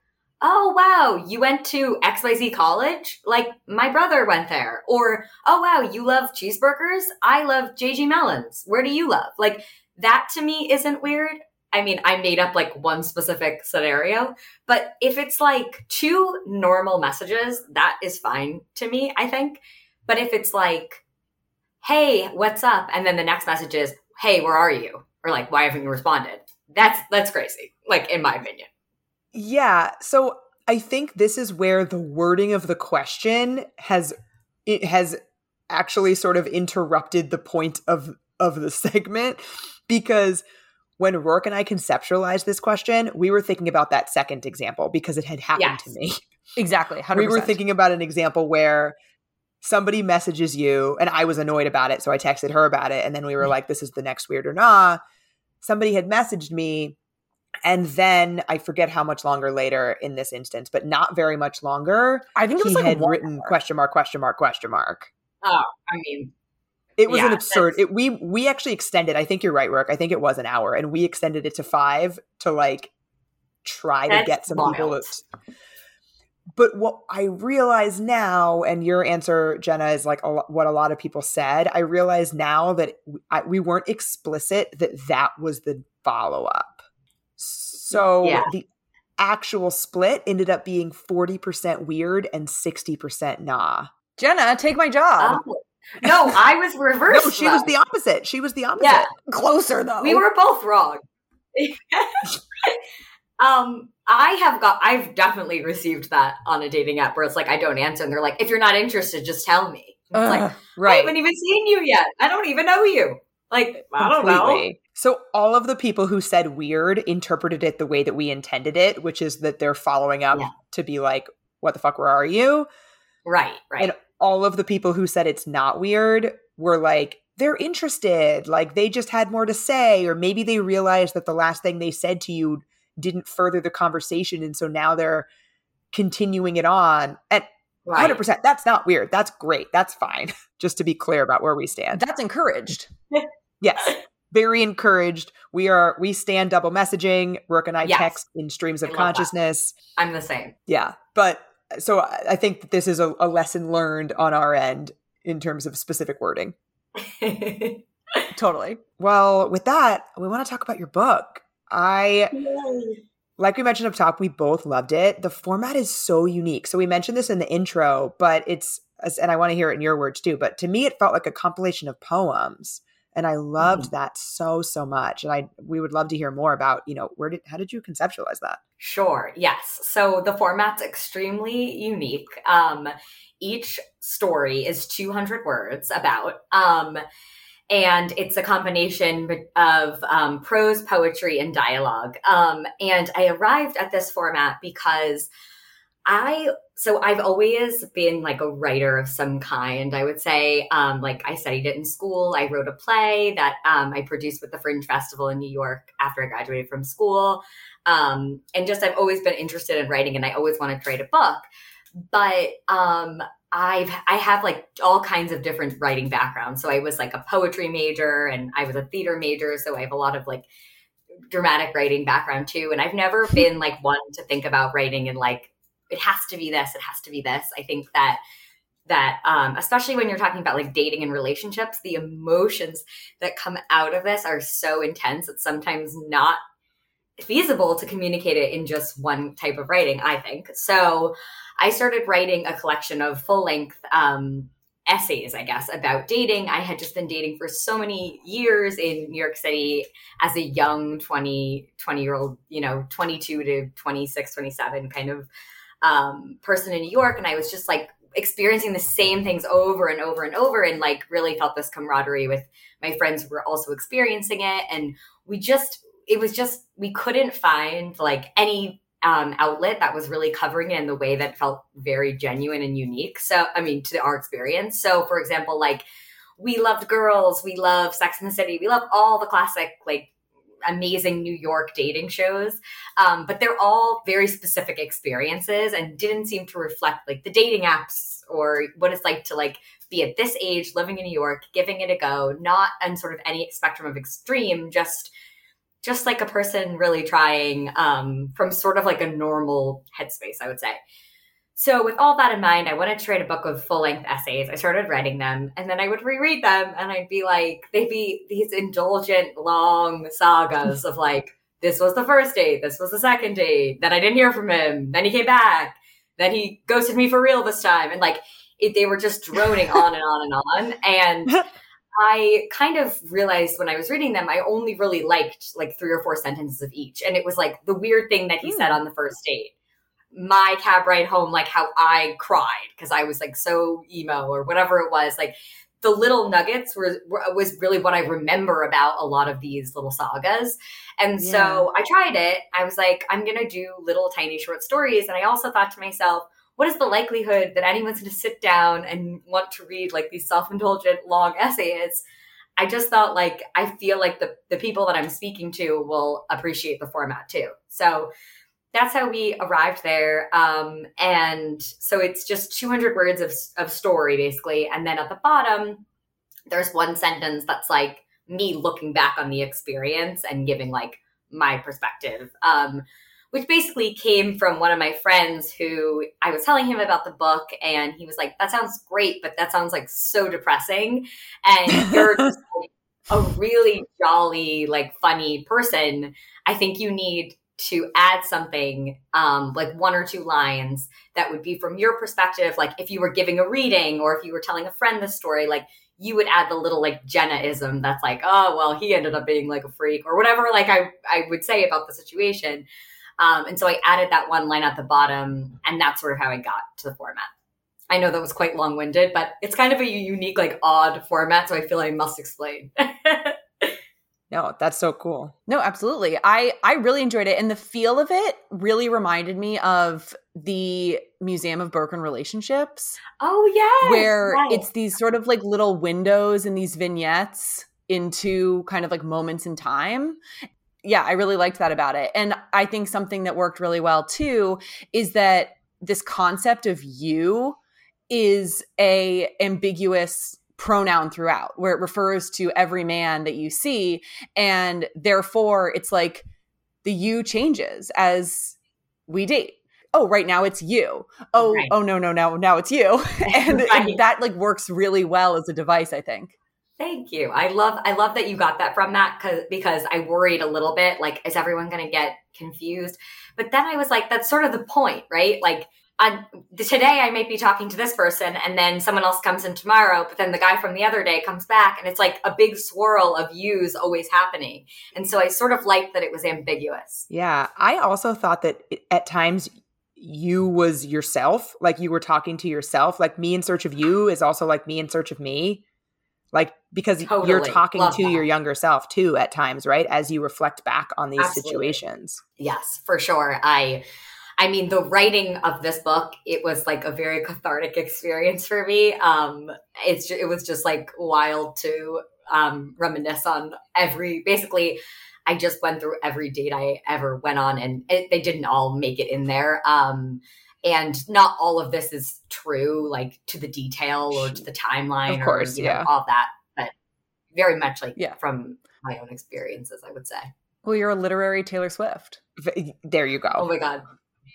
oh, wow, you went to XYZ college? Like my brother went there. Or, oh, wow, you love cheeseburgers? I love JG Melons. Where do you love? Like that to me isn't weird. I mean, I made up like one specific scenario, but if it's like two normal messages, that is fine to me, I think. But if it's like, hey, what's up? And then the next message is, hey, where are you? Or like, why haven't you responded? That's that's crazy, like in my opinion. Yeah. So I think this is where the wording of the question has it has actually sort of interrupted the point of of the segment because when Roark and I conceptualized this question, we were thinking about that second example because it had happened Yes. to me. Exactly. 100%. We were thinking about an example where somebody messages you and I was annoyed about it, so I texted her about it and then we were mm-hmm. like this is the next weird or nah. Somebody had messaged me and then I forget how much longer later in this instance, but not very much longer. I think it was He like had written hour. question mark question mark question mark. Oh, I mean, It was an absurd. It, we we actually extended. I think you're right, Roark. I think it was an hour, and we extended it to five to like try to get some people. To, but what I realize now, and your answer, Jenna, is like a, lo- what a lot of people said. I realize now that w- I, we weren't explicit that that was the follow up. So Yeah. the actual split ended up being forty percent weird and sixty percent nah. Jenna, take my job. oh. no, I was reversed. No, she was the opposite. She was the opposite. Yeah. Closer though. we were both wrong. um, I have got, I've definitely received that on a dating app where it's like I don't answer, and they're like, "If you're not interested, just tell me." It's like Ugh. I right. haven't even seen you yet. I don't even know you. Like I don't know. So all of the people who said weird interpreted it the way that we intended it, which is that they're following up Yeah. to be like, "What the fuck? Where are you?" Right, right. And all of the people who said it's not weird were like, "They're interested. Like they just had more to say, or maybe they realized that the last thing they said to you didn't further the conversation, and so now they're continuing it on." And right. hundred percent, that's not weird. That's great. That's fine. Just to be clear about where we stand. That's encouraged. Yes. Very encouraged. We are we stand double messaging. Roark and I Yes. text in streams of love that. consciousness. I'm the same. Yeah. But so I I think that this is a, a lesson learned on our end in terms of specific wording. Totally. Well, with that, we want to talk about your book. I like we mentioned up top, we both loved it. The format is so unique. So we mentioned this in the intro, but it's and I want to hear it in your words too, but to me it felt like a compilation of poems. And I loved that so so much. And I we would love to hear more about, you know, where did how did you conceptualize that? Sure. Yes. So the format's extremely unique. Um, each story is 200 words about, um, and it's a combination of um, prose, poetry, and dialogue. Um, and I arrived at this format because I so I've always been like a writer of some kind. I would say, um, like I studied it in school. I wrote a play that um, I produced with the Fringe Festival in New York after I graduated from school. Um, and just I've always been interested in writing, and I always wanted to write a book. But um, I've I have like all kinds of different writing backgrounds. So I was like a poetry major, and I was a theater major. So I have a lot of like dramatic writing background too. And I've never been like one to think about writing and like it has to be this, it has to be this. I think that that um, especially when you're talking about like dating and relationships, the emotions that come out of this are so intense. It's sometimes not feasible to communicate it in just one type of writing. I think so. I started writing a collection of full length um, essays, I guess, about dating. I had just been dating for so many years in New York City as a young 20, 20 year old, you know, 22 to 26, 27 kind of um, person in New York. And I was just like experiencing the same things over and over and over and like really felt this camaraderie with my friends who were also experiencing it. And we just, it was just, we couldn't find like any um, outlet that was really covering it in the way that felt very genuine and unique. So, I mean, to our experience. So, for example, like we loved girls, we love Sex in the City, we love all the classic like amazing New York dating shows. Um, but they're all very specific experiences and didn't seem to reflect like the dating apps or what it's like to like be at this age, living in New York, giving it a go, not on sort of any spectrum of extreme, just just like a person really trying um, from sort of like a normal headspace, I would say. So, with all that in mind, I wanted to write a book of full length essays. I started writing them, and then I would reread them, and I'd be like, they'd be these indulgent, long sagas of like, this was the first date, this was the second date, then I didn't hear from him, then he came back, then he ghosted me for real this time. And like, it, they were just droning on and on and on. And I kind of realized when I was reading them, I only really liked like three or four sentences of each. And it was like the weird thing that he mm. said on the first date my cab ride home, like how I cried because I was like so emo or whatever it was. Like the little nuggets were, were, was really what I remember about a lot of these little sagas. And yeah. so I tried it. I was like, I'm gonna do little tiny short stories. And I also thought to myself, what is the likelihood that anyone's gonna sit down and want to read like these self-indulgent long essays? I just thought like I feel like the the people that I'm speaking to will appreciate the format too. So that's how we arrived there. Um, and so it's just 200 words of, of story, basically. And then at the bottom, there's one sentence that's like me looking back on the experience and giving like my perspective. Um, which basically came from one of my friends who I was telling him about the book, and he was like, That sounds great, but that sounds like so depressing. And you're just like a really jolly, like funny person. I think you need to add something um, like one or two lines that would be from your perspective like if you were giving a reading or if you were telling a friend the story like you would add the little like jennaism that's like oh well he ended up being like a freak or whatever like i i would say about the situation um, and so i added that one line at the bottom and that's sort of how i got to the format i know that was quite long-winded but it's kind of a unique like odd format so i feel i must explain No, that's so cool. No, absolutely. I I really enjoyed it and the feel of it really reminded me of the Museum of Broken Relationships. Oh yeah. Where it's these sort of like little windows and these vignettes into kind of like moments in time. Yeah, I really liked that about it. And I think something that worked really well too is that this concept of you is a ambiguous pronoun throughout where it refers to every man that you see and therefore it's like the you changes as we date oh right now it's you oh right. oh no no no now it's you and, right. and that like works really well as a device i think Thank you. I love I love that you got that from that cause, because I worried a little bit like is everyone going to get confused? But then I was like that's sort of the point, right? Like I, today I might be talking to this person and then someone else comes in tomorrow, but then the guy from the other day comes back and it's like a big swirl of yous always happening. And so I sort of liked that it was ambiguous. Yeah. I also thought that at times you was yourself, like you were talking to yourself, like me in search of you is also like me in search of me. Like because totally. you're talking Love to that. your younger self too at times, right? As you reflect back on these Absolutely. situations. Yes, for sure. I I mean, the writing of this book, it was like a very cathartic experience for me. Um, it's it was just like wild to um, reminisce on every. Basically, I just went through every date I ever went on, and it, they didn't all make it in there. Um, and not all of this is true, like to the detail or to the timeline, of course, or, yeah, know, all that. But very much like yeah. from my own experiences, I would say. Well, you're a literary Taylor Swift. There you go. Oh my god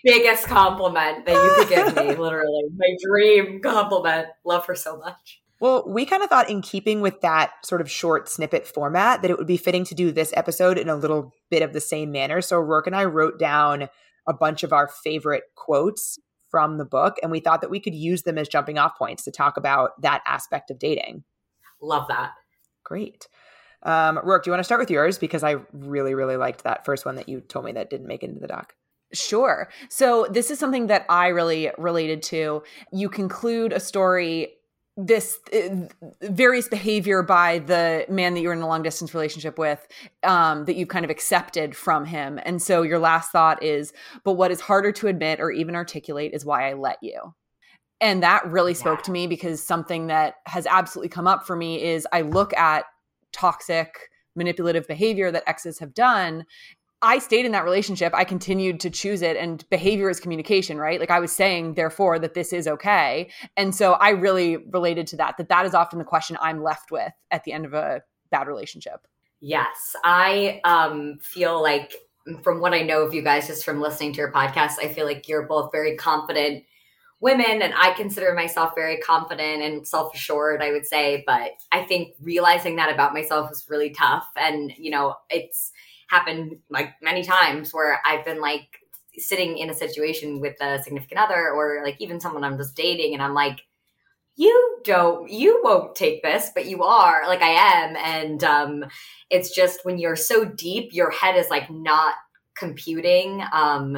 biggest compliment that you could give me, literally. My dream compliment. Love her so much. Well, we kind of thought, in keeping with that sort of short snippet format, that it would be fitting to do this episode in a little bit of the same manner. So, Roark and I wrote down a bunch of our favorite quotes from the book, and we thought that we could use them as jumping off points to talk about that aspect of dating. Love that. Great. Um, Roark, do you want to start with yours? Because I really, really liked that first one that you told me that didn't make it into the doc. Sure. So this is something that I really related to. You conclude a story this uh, various behavior by the man that you're in a long distance relationship with um, that you've kind of accepted from him and so your last thought is but what is harder to admit or even articulate is why i let you and that really spoke yeah. to me because something that has absolutely come up for me is i look at toxic manipulative behavior that exes have done I stayed in that relationship. I continued to choose it, and behavior is communication, right? Like I was saying, therefore, that this is okay. And so I really related to that, that that is often the question I'm left with at the end of a bad relationship. Yes. I um, feel like, from what I know of you guys, just from listening to your podcast, I feel like you're both very confident women and I consider myself very confident and self-assured, I would say, but I think realizing that about myself was really tough and you know, it's happened like many times where I've been like sitting in a situation with a significant other or like even someone I'm just dating and I'm like, you don't, you won't take this, but you are like I am. And um, it's just when you're so deep, your head is like not computing. Um,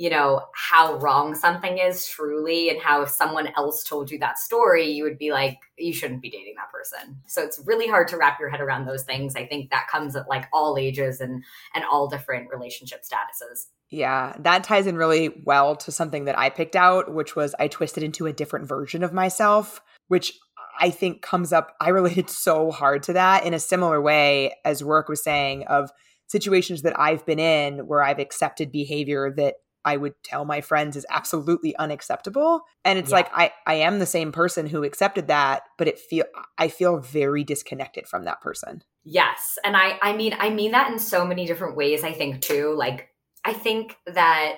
you know, how wrong something is truly and how if someone else told you that story, you would be like, you shouldn't be dating that person. So it's really hard to wrap your head around those things. I think that comes at like all ages and and all different relationship statuses. Yeah, that ties in really well to something that I picked out, which was I twisted into a different version of myself, which I think comes up. I related so hard to that in a similar way as Roark was saying of situations that I've been in where I've accepted behavior that I would tell my friends is absolutely unacceptable. And it's yeah. like I I am the same person who accepted that, but it feel I feel very disconnected from that person. Yes. And I I mean I mean that in so many different ways I think too. Like I think that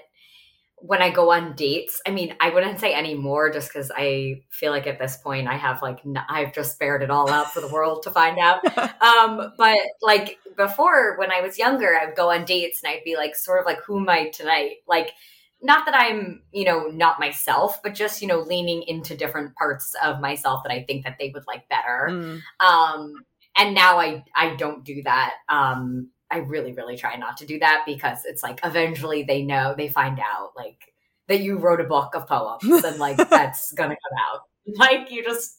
when I go on dates, I mean, I wouldn't say anymore just because I feel like at this point I have like, n- I've just spared it all out for the world to find out. Um, but like before, when I was younger, I would go on dates and I'd be like, sort of like, who am I tonight? Like, not that I'm, you know, not myself, but just, you know, leaning into different parts of myself that I think that they would like better. Mm. Um, and now I, I don't do that. Um, I really, really try not to do that because it's like eventually they know, they find out like that you wrote a book of poems and like that's gonna come out. Like you just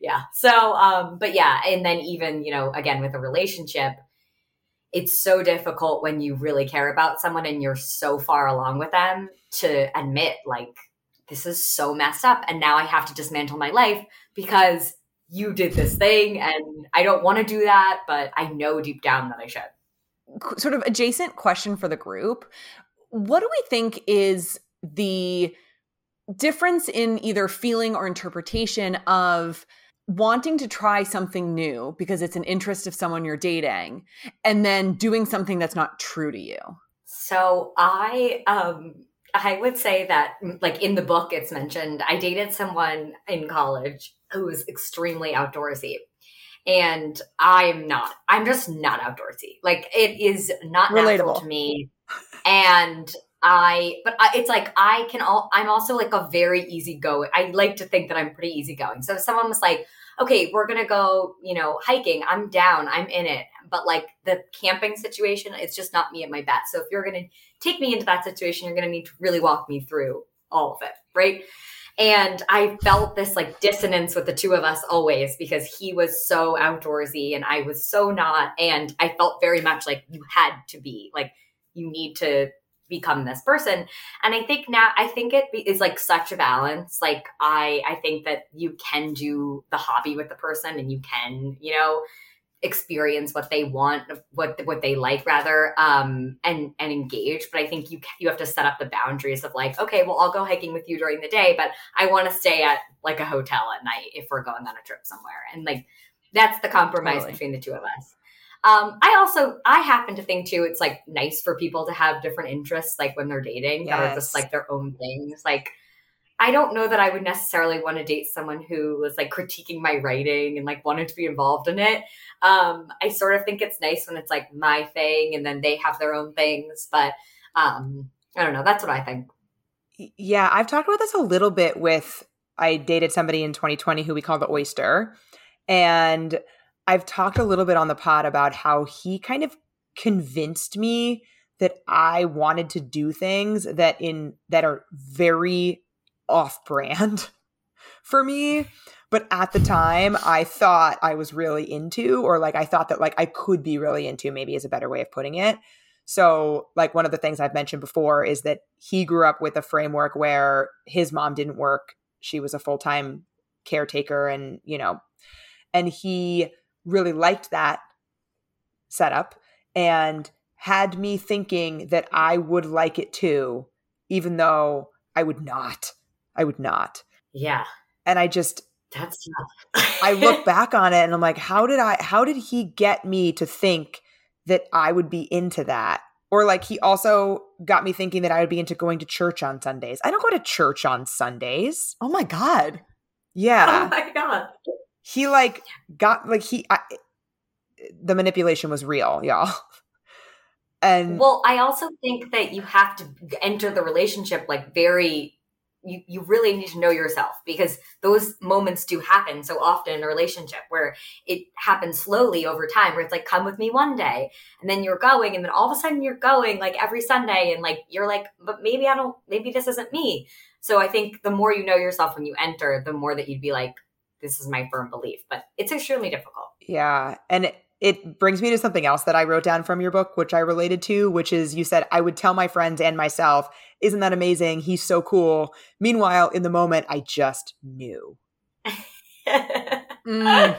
yeah. So um, but yeah, and then even, you know, again with a relationship, it's so difficult when you really care about someone and you're so far along with them to admit like this is so messed up and now I have to dismantle my life because you did this thing and I don't want to do that, but I know deep down that I should sort of adjacent question for the group. What do we think is the difference in either feeling or interpretation of wanting to try something new because it's an interest of someone you're dating and then doing something that's not true to you? So I um I would say that like in the book it's mentioned I dated someone in college who was extremely outdoorsy and I'm not. I'm just not outdoorsy. Like it is not Relatable. to me. And I, but I, it's like I can all. I'm also like a very easy go. I like to think that I'm pretty easygoing. So if someone was like, "Okay, we're gonna go," you know, hiking, I'm down. I'm in it. But like the camping situation, it's just not me at my best. So if you're gonna take me into that situation, you're gonna need to really walk me through all of it, right? And I felt this like dissonance with the two of us always because he was so outdoorsy and I was so not. And I felt very much like you had to be, like, you need to become this person. And I think now, I think it is like such a balance. Like, I, I think that you can do the hobby with the person and you can, you know, experience what they want what what they like rather um and and engage but i think you you have to set up the boundaries of like okay well i'll go hiking with you during the day but i want to stay at like a hotel at night if we're going on a trip somewhere and like that's the compromise totally. between the two of us um i also i happen to think too it's like nice for people to have different interests like when they're dating yes. that are just like their own things like I don't know that I would necessarily want to date someone who was like critiquing my writing and like wanted to be involved in it. Um, I sort of think it's nice when it's like my thing and then they have their own things, but um, I don't know. That's what I think. Yeah, I've talked about this a little bit with I dated somebody in 2020 who we call the oyster. And I've talked a little bit on the pod about how he kind of convinced me that I wanted to do things that in that are very off brand for me but at the time i thought i was really into or like i thought that like i could be really into maybe is a better way of putting it so like one of the things i've mentioned before is that he grew up with a framework where his mom didn't work she was a full-time caretaker and you know and he really liked that setup and had me thinking that I would like it too, even though I would not. I would not. Yeah. And I just That's tough. I look back on it and I'm like, how did I how did he get me to think that I would be into that? Or like he also got me thinking that I would be into going to church on Sundays. I don't go to church on Sundays. Oh my god. Yeah. Oh my god. he like got like he I, the manipulation was real, y'all. And Well, I also think that you have to enter the relationship like very you, you really need to know yourself because those moments do happen so often in a relationship where it happens slowly over time where it's like come with me one day and then you're going and then all of a sudden you're going like every sunday and like you're like but maybe i don't maybe this isn't me so i think the more you know yourself when you enter the more that you'd be like this is my firm belief but it's extremely difficult Yeah. And it, it brings me to something else that I wrote down from your book, which I related to, which is you said, I would tell my friends and myself, isn't that amazing? He's so cool. Meanwhile, in the moment, I just knew. Mm,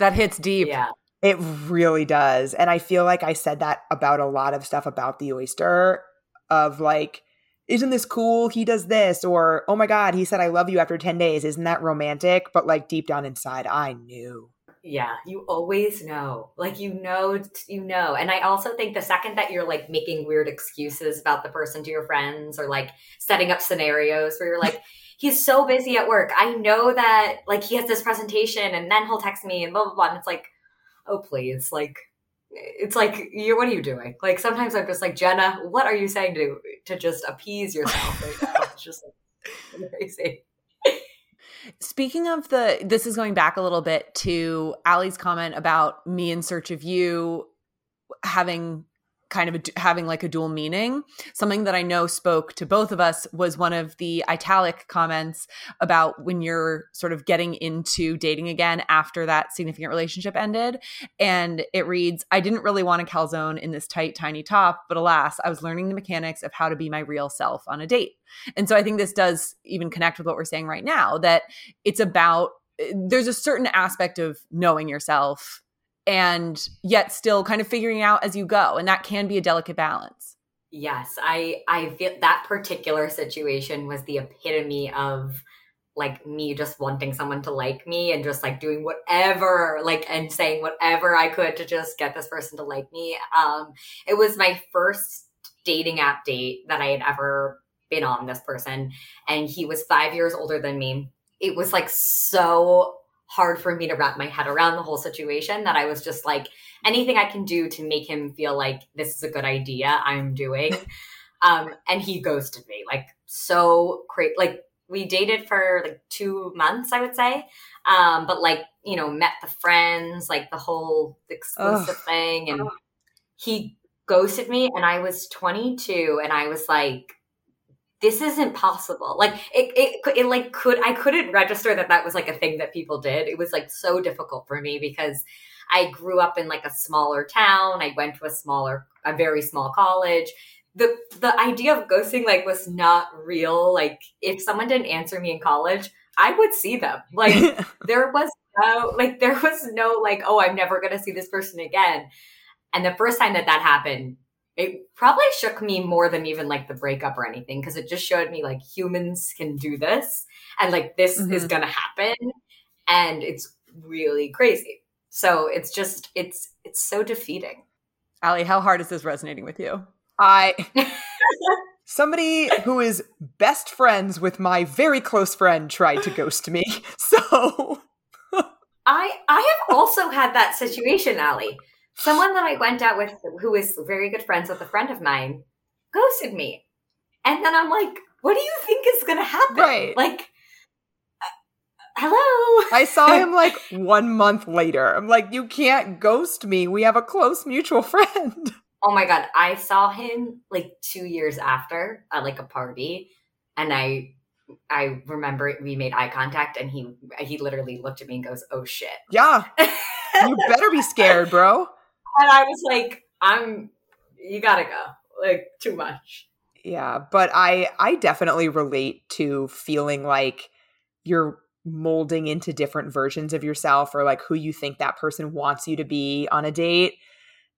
that hits deep. yeah It really does. And I feel like I said that about a lot of stuff about the oyster of like, isn't this cool? He does this. Or, oh my God, he said, I love you after 10 days. Isn't that romantic? But like deep down inside, I knew. Yeah, you always know. Like you know, you know. And I also think the second that you're like making weird excuses about the person to your friends or like setting up scenarios where you're like, he's so busy at work. I know that like he has this presentation and then he'll text me and blah blah blah. And it's like, oh please, like it's like you what are you doing? Like sometimes I'm just like, Jenna, what are you saying to to just appease yourself right now? It's just like crazy. Speaking of the, this is going back a little bit to Ali's comment about me in search of you having kind of a, having like a dual meaning. Something that I know spoke to both of us was one of the italic comments about when you're sort of getting into dating again after that significant relationship ended. And it reads, I didn't really want a calzone in this tight, tiny top, but alas, I was learning the mechanics of how to be my real self on a date. And so I think this does even connect with what we're saying right now that it's about eh, there's a certain aspect of knowing yourself and yet still kind of figuring out as you go and that can be a delicate balance. Yes, I I feel that particular situation was the epitome of like me just wanting someone to like me and just like doing whatever like and saying whatever I could to just get this person to like me. Um it was my first dating app date that I had ever been on this person and he was 5 years older than me. It was like so hard for me to wrap my head around the whole situation that I was just like anything I can do to make him feel like this is a good idea, I'm doing. um, and he ghosted me like so crazy. Like we dated for like two months, I would say. Um, but like, you know, met the friends, like the whole exclusive Ugh. thing. And he ghosted me and I was 22 and I was like, this isn't possible. Like it, it, it like could, I couldn't register that that was like a thing that people did. It was like so difficult for me because I grew up in like a smaller town. I went to a smaller, a very small college. The the idea of ghosting like was not real. Like if someone didn't answer me in college, I would see them. Like there was no like there was no like oh I'm never gonna see this person again. And the first time that that happened, it probably shook me more than even like the breakup or anything because it just showed me like humans can do this and like this is Mhm. gonna happen and it's really crazy. So it's just it's it's so defeating. ali how hard is this resonating with you? I somebody who is best friends with my very close friend tried to ghost me. So I I have also had that situation, Ali. Someone that I went out with who is very good friends with a friend of mine ghosted me. And then I'm like, what do you think is gonna happen? Right. Like uh, hello. I saw him like one month later. I'm like, you can't ghost me. We have a close mutual friend. Oh my god, I saw him like two years after at like a party, and I I remember we made eye contact, and he he literally looked at me and goes, "Oh shit," Yeah, you better be scared, bro. And I was like, "I'm you gotta go, like too much." Yeah, but I I definitely relate to feeling like you're molding into different versions of yourself or like who you think that person wants you to be on a date.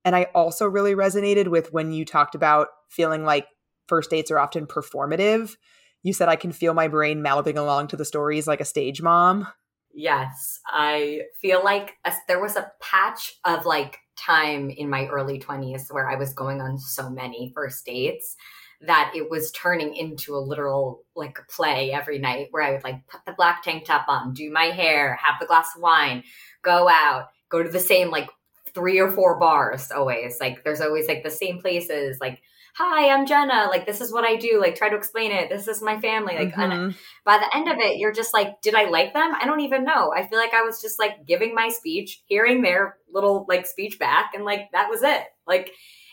And I also really resonated with when you talked about feeling like first dates are often performative. You said I can feel my brain melding along to the stories like a stage mom. Yes, I feel like a, there was a patch of like time in my early 20s where I was going on so many first dates that it was turning into a literal like play every night where I would like put the black tank top on, do my hair, have the glass of wine, go out, go to the same like three or four bars always. Like there's always like the same places, like hi, I'm Jenna. Like, this is what I do. Like, try to explain it. This is my family. Like, mm-hmm. by the end of it, you're just like, did I like them? I don't even know. I feel like I was just like giving my speech, hearing their little like speech back, and like that was it. Like,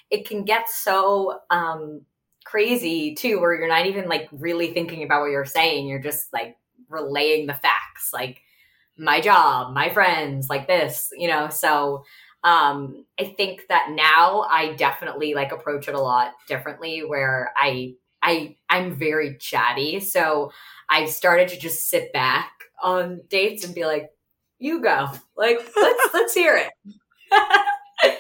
it can get so um crazy too, where you're not even like really thinking about what you're saying. You're just like relaying the facts, like my job, my friends, like this, you know. So um i think that now i definitely like approach it a lot differently where i i i'm very chatty. So I've started to just sit back on dates and be like you go. Like let's let's hear it.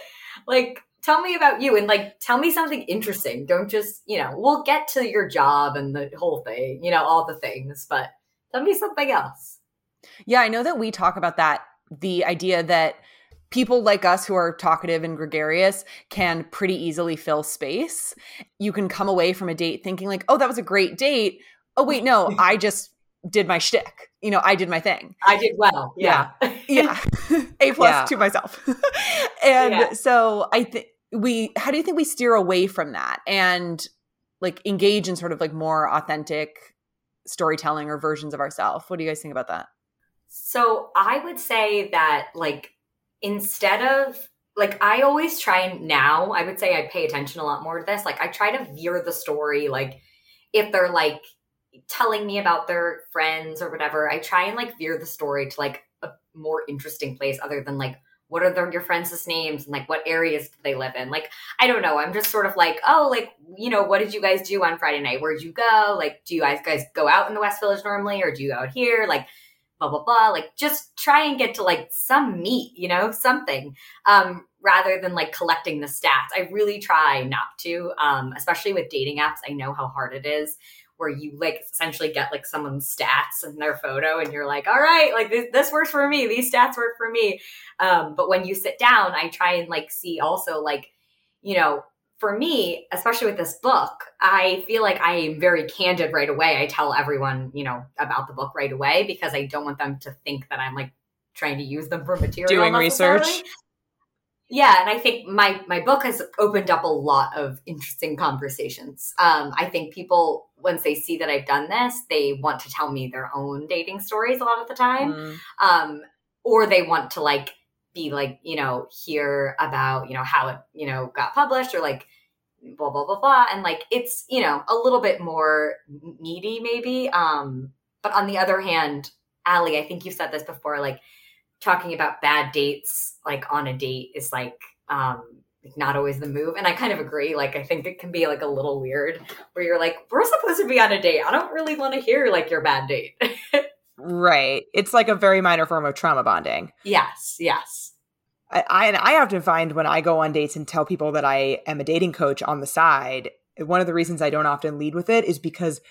Like tell me about you and like tell me something interesting. Don't just you know we'll get to your job and the whole thing you know all the things but tell me something else. Yeah i know that we talk about that the idea that people like us who are talkative and gregarious can pretty easily fill space. You can come away from a date thinking like, "Oh, that was a great date." Oh, wait, no, I just did my shtick. You know, I did my thing. I did well. Yeah, yeah, a plus yeah. to myself. and yeah. so I think we. How do you think we steer away from that and like engage in sort of like more authentic storytelling or versions of ourselves? What do you guys think about that? So I would say that like instead of like I always try now, I would say I pay attention a lot more to this. Like I try to veer the story like if they're like telling me about their friends or whatever, I try and like veer the story to like a more interesting place other than like what are their, your friends' names and like what areas do they live in? Like, I don't know. I'm just sort of like, oh, like, you know, what did you guys do on Friday night? Where'd you go? Like, do you guys guys go out in the West Village normally or do you go out here? Like, blah blah blah like just try and get to like some meat you know something um rather than like collecting the stats. I really try not to um especially with dating apps. I know how hard it is where you like essentially get like someone's stats and their photo and you're like all right like this, this works for me. These stats work for me. Um but when you sit down i try and like see also like you know for me, especially with this book, I feel like I am very candid right away. I tell everyone, you know, about the book right away because I don't want them to think that I'm like trying to use them for material. Doing research. Yeah, and I think my my book has opened up a lot of interesting conversations. Um, I think people once they see that I've done this, they want to tell me their own dating stories a lot of the time, mm. um, or they want to like be like, you know, hear about, you know, how it, you know, got published or like blah blah blah blah and like it's, you know, a little bit more needy maybe. Um but on the other hand, Ali, I think you've said this before like talking about bad dates like on a date is like um not always the move. And I kind of agree. Like, I think it can be like a little weird where you're like, we're supposed to be on a date. I don't really want to hear like your bad date. Right. It's like a very minor form of trauma bonding. Yes. Yes. I, I and I often find when I go on dates and tell people that I am a dating coach on the side, one of the reasons I don't often lead with it is because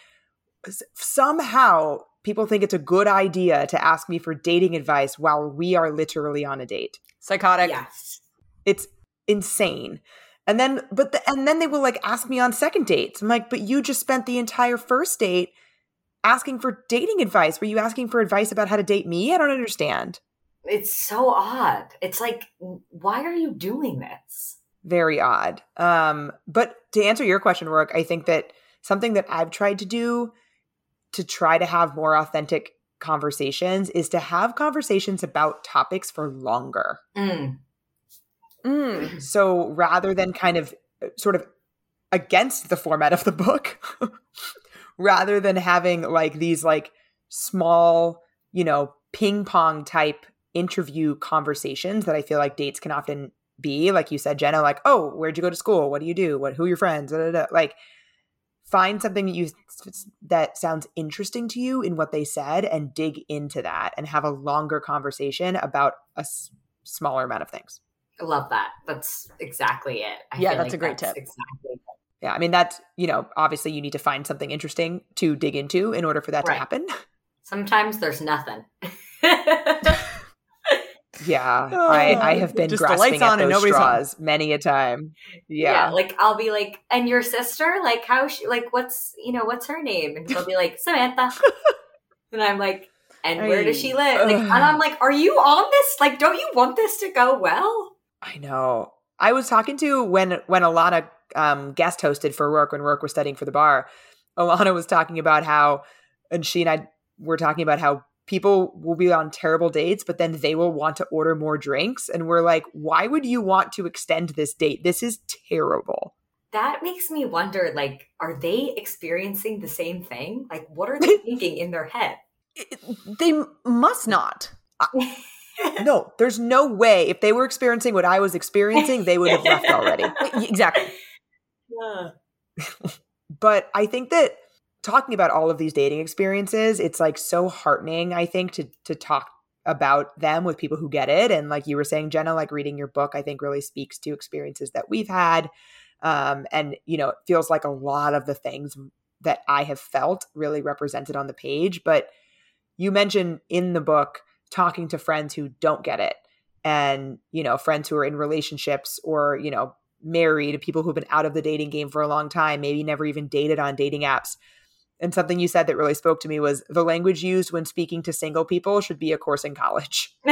somehow people think it's a good idea to ask me for dating advice while we are literally on a date. Psychotic. Yes. It's insane. And then but the, and then they will like ask me on second dates. I'm like, "But you just spent the entire first date asking for dating advice. Were you asking for advice about how to date me? I don't understand." It's so odd. It's like, why are you doing this? Very odd. Um, but to answer your question, Roark, I think that something that I've tried to do to try to have more authentic conversations is to have conversations about topics for longer. Mm. Mm. So rather than kind of uh, sort of against the format of the book, rather than having like these like small, you know, ping pong type interview conversations that I feel like dates can often be. Like you said, Jenna, like, oh, where'd you go to school? What do you do? What who are your friends? Da, da, da. Like find something that you that sounds interesting to you in what they said and dig into that and have a longer conversation about a s- smaller amount of things. I love that. That's exactly it. I Yeah, that's a great tip. Exactly. Yeah, I mean that's you know obviously you need to find something interesting to dig into in order for that Right. to happen. Sometimes there's nothing. Yeah, I, I have been Just grasping at those home. straws many a time. Yeah. like I'll be like, and your sister, like how she, like what's you know what's her name, and she'll be like Samantha, and I'm like, and where does she live? Like, and I'm like, are you on this? Like, don't you want this to go well? I know. I was talking to when when Alana um, guest hosted for Roark when Roark was studying for the bar. Alana was talking about how, and she and I were talking about how people will be on terrible dates, but then they will want to order more drinks, and we're like, why would you want to extend this date? This is terrible. That makes me wonder. Like, are they experiencing the same thing? Like, what are they thinking in their head? They must not. No, there's no way. If they were experiencing what I was experiencing, they would have left already. Exactly. Yeah. but I think that talking about all of these dating experiences, it's like so heartening, I think, to to talk about them with people who get it. And like you were saying, Jenna, like reading your book, I think really speaks to experiences that we've had. Um, and you know, it feels like a lot of the things that I have felt really represented on the page. But you mentioned in the book talking to friends who don't get it and you know friends who are in relationships or you know married people who've been out of the dating game for a long time maybe never even dated on dating apps and something you said that really spoke to me was the language used when speaking to single people should be a course in college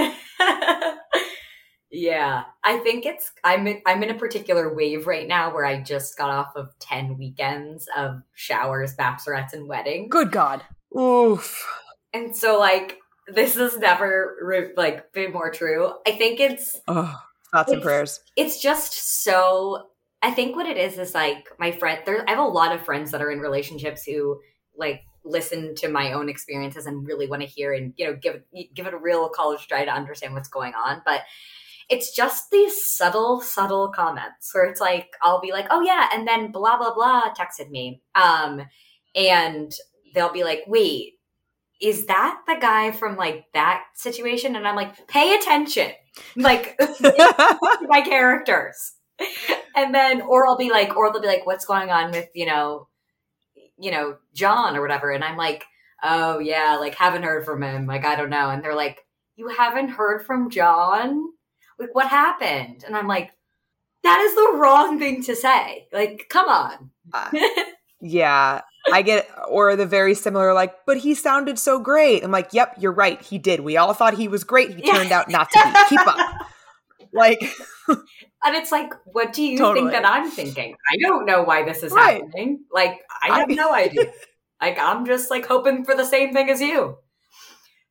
yeah, I think it's I'm in, I'm in a particular wave right now where I just got off of ten weekends of showers, bachelorettes, and weddings, Good God. oof and so like this has never like been more true. I think it's oh, thoughts and prayers it's just so i think what it is is like my friend there i have a lot of friends that are in relationships who like listen to my own experiences and really want to hear and you know give give it a real college try to understand what's going on but it's just these subtle subtle comments where it's like i'll be like oh yeah and then blah blah blah texted me um and they'll be like wait is that the guy from like that situation and i'm like pay attention like my characters. And then, or I'll be like, or they'll be like, what's going on with, you know, you know, John or whatever. And I'm like, oh yeah, like haven't heard from him. Like, I don't know. And they're like, you haven't heard from John? Like, what happened? And I'm like, that is the wrong thing to say. Like, come on. Uh, yeah i get or the very similar like but he sounded so great i'm like yep you're right he did we all thought he was great he turned out not to be keep up like And it's like, what do you Totally. think that I'm thinking? I don't know why this is Right. happening. Like, I have I- no idea. like, I'm just like hoping for the same thing as you.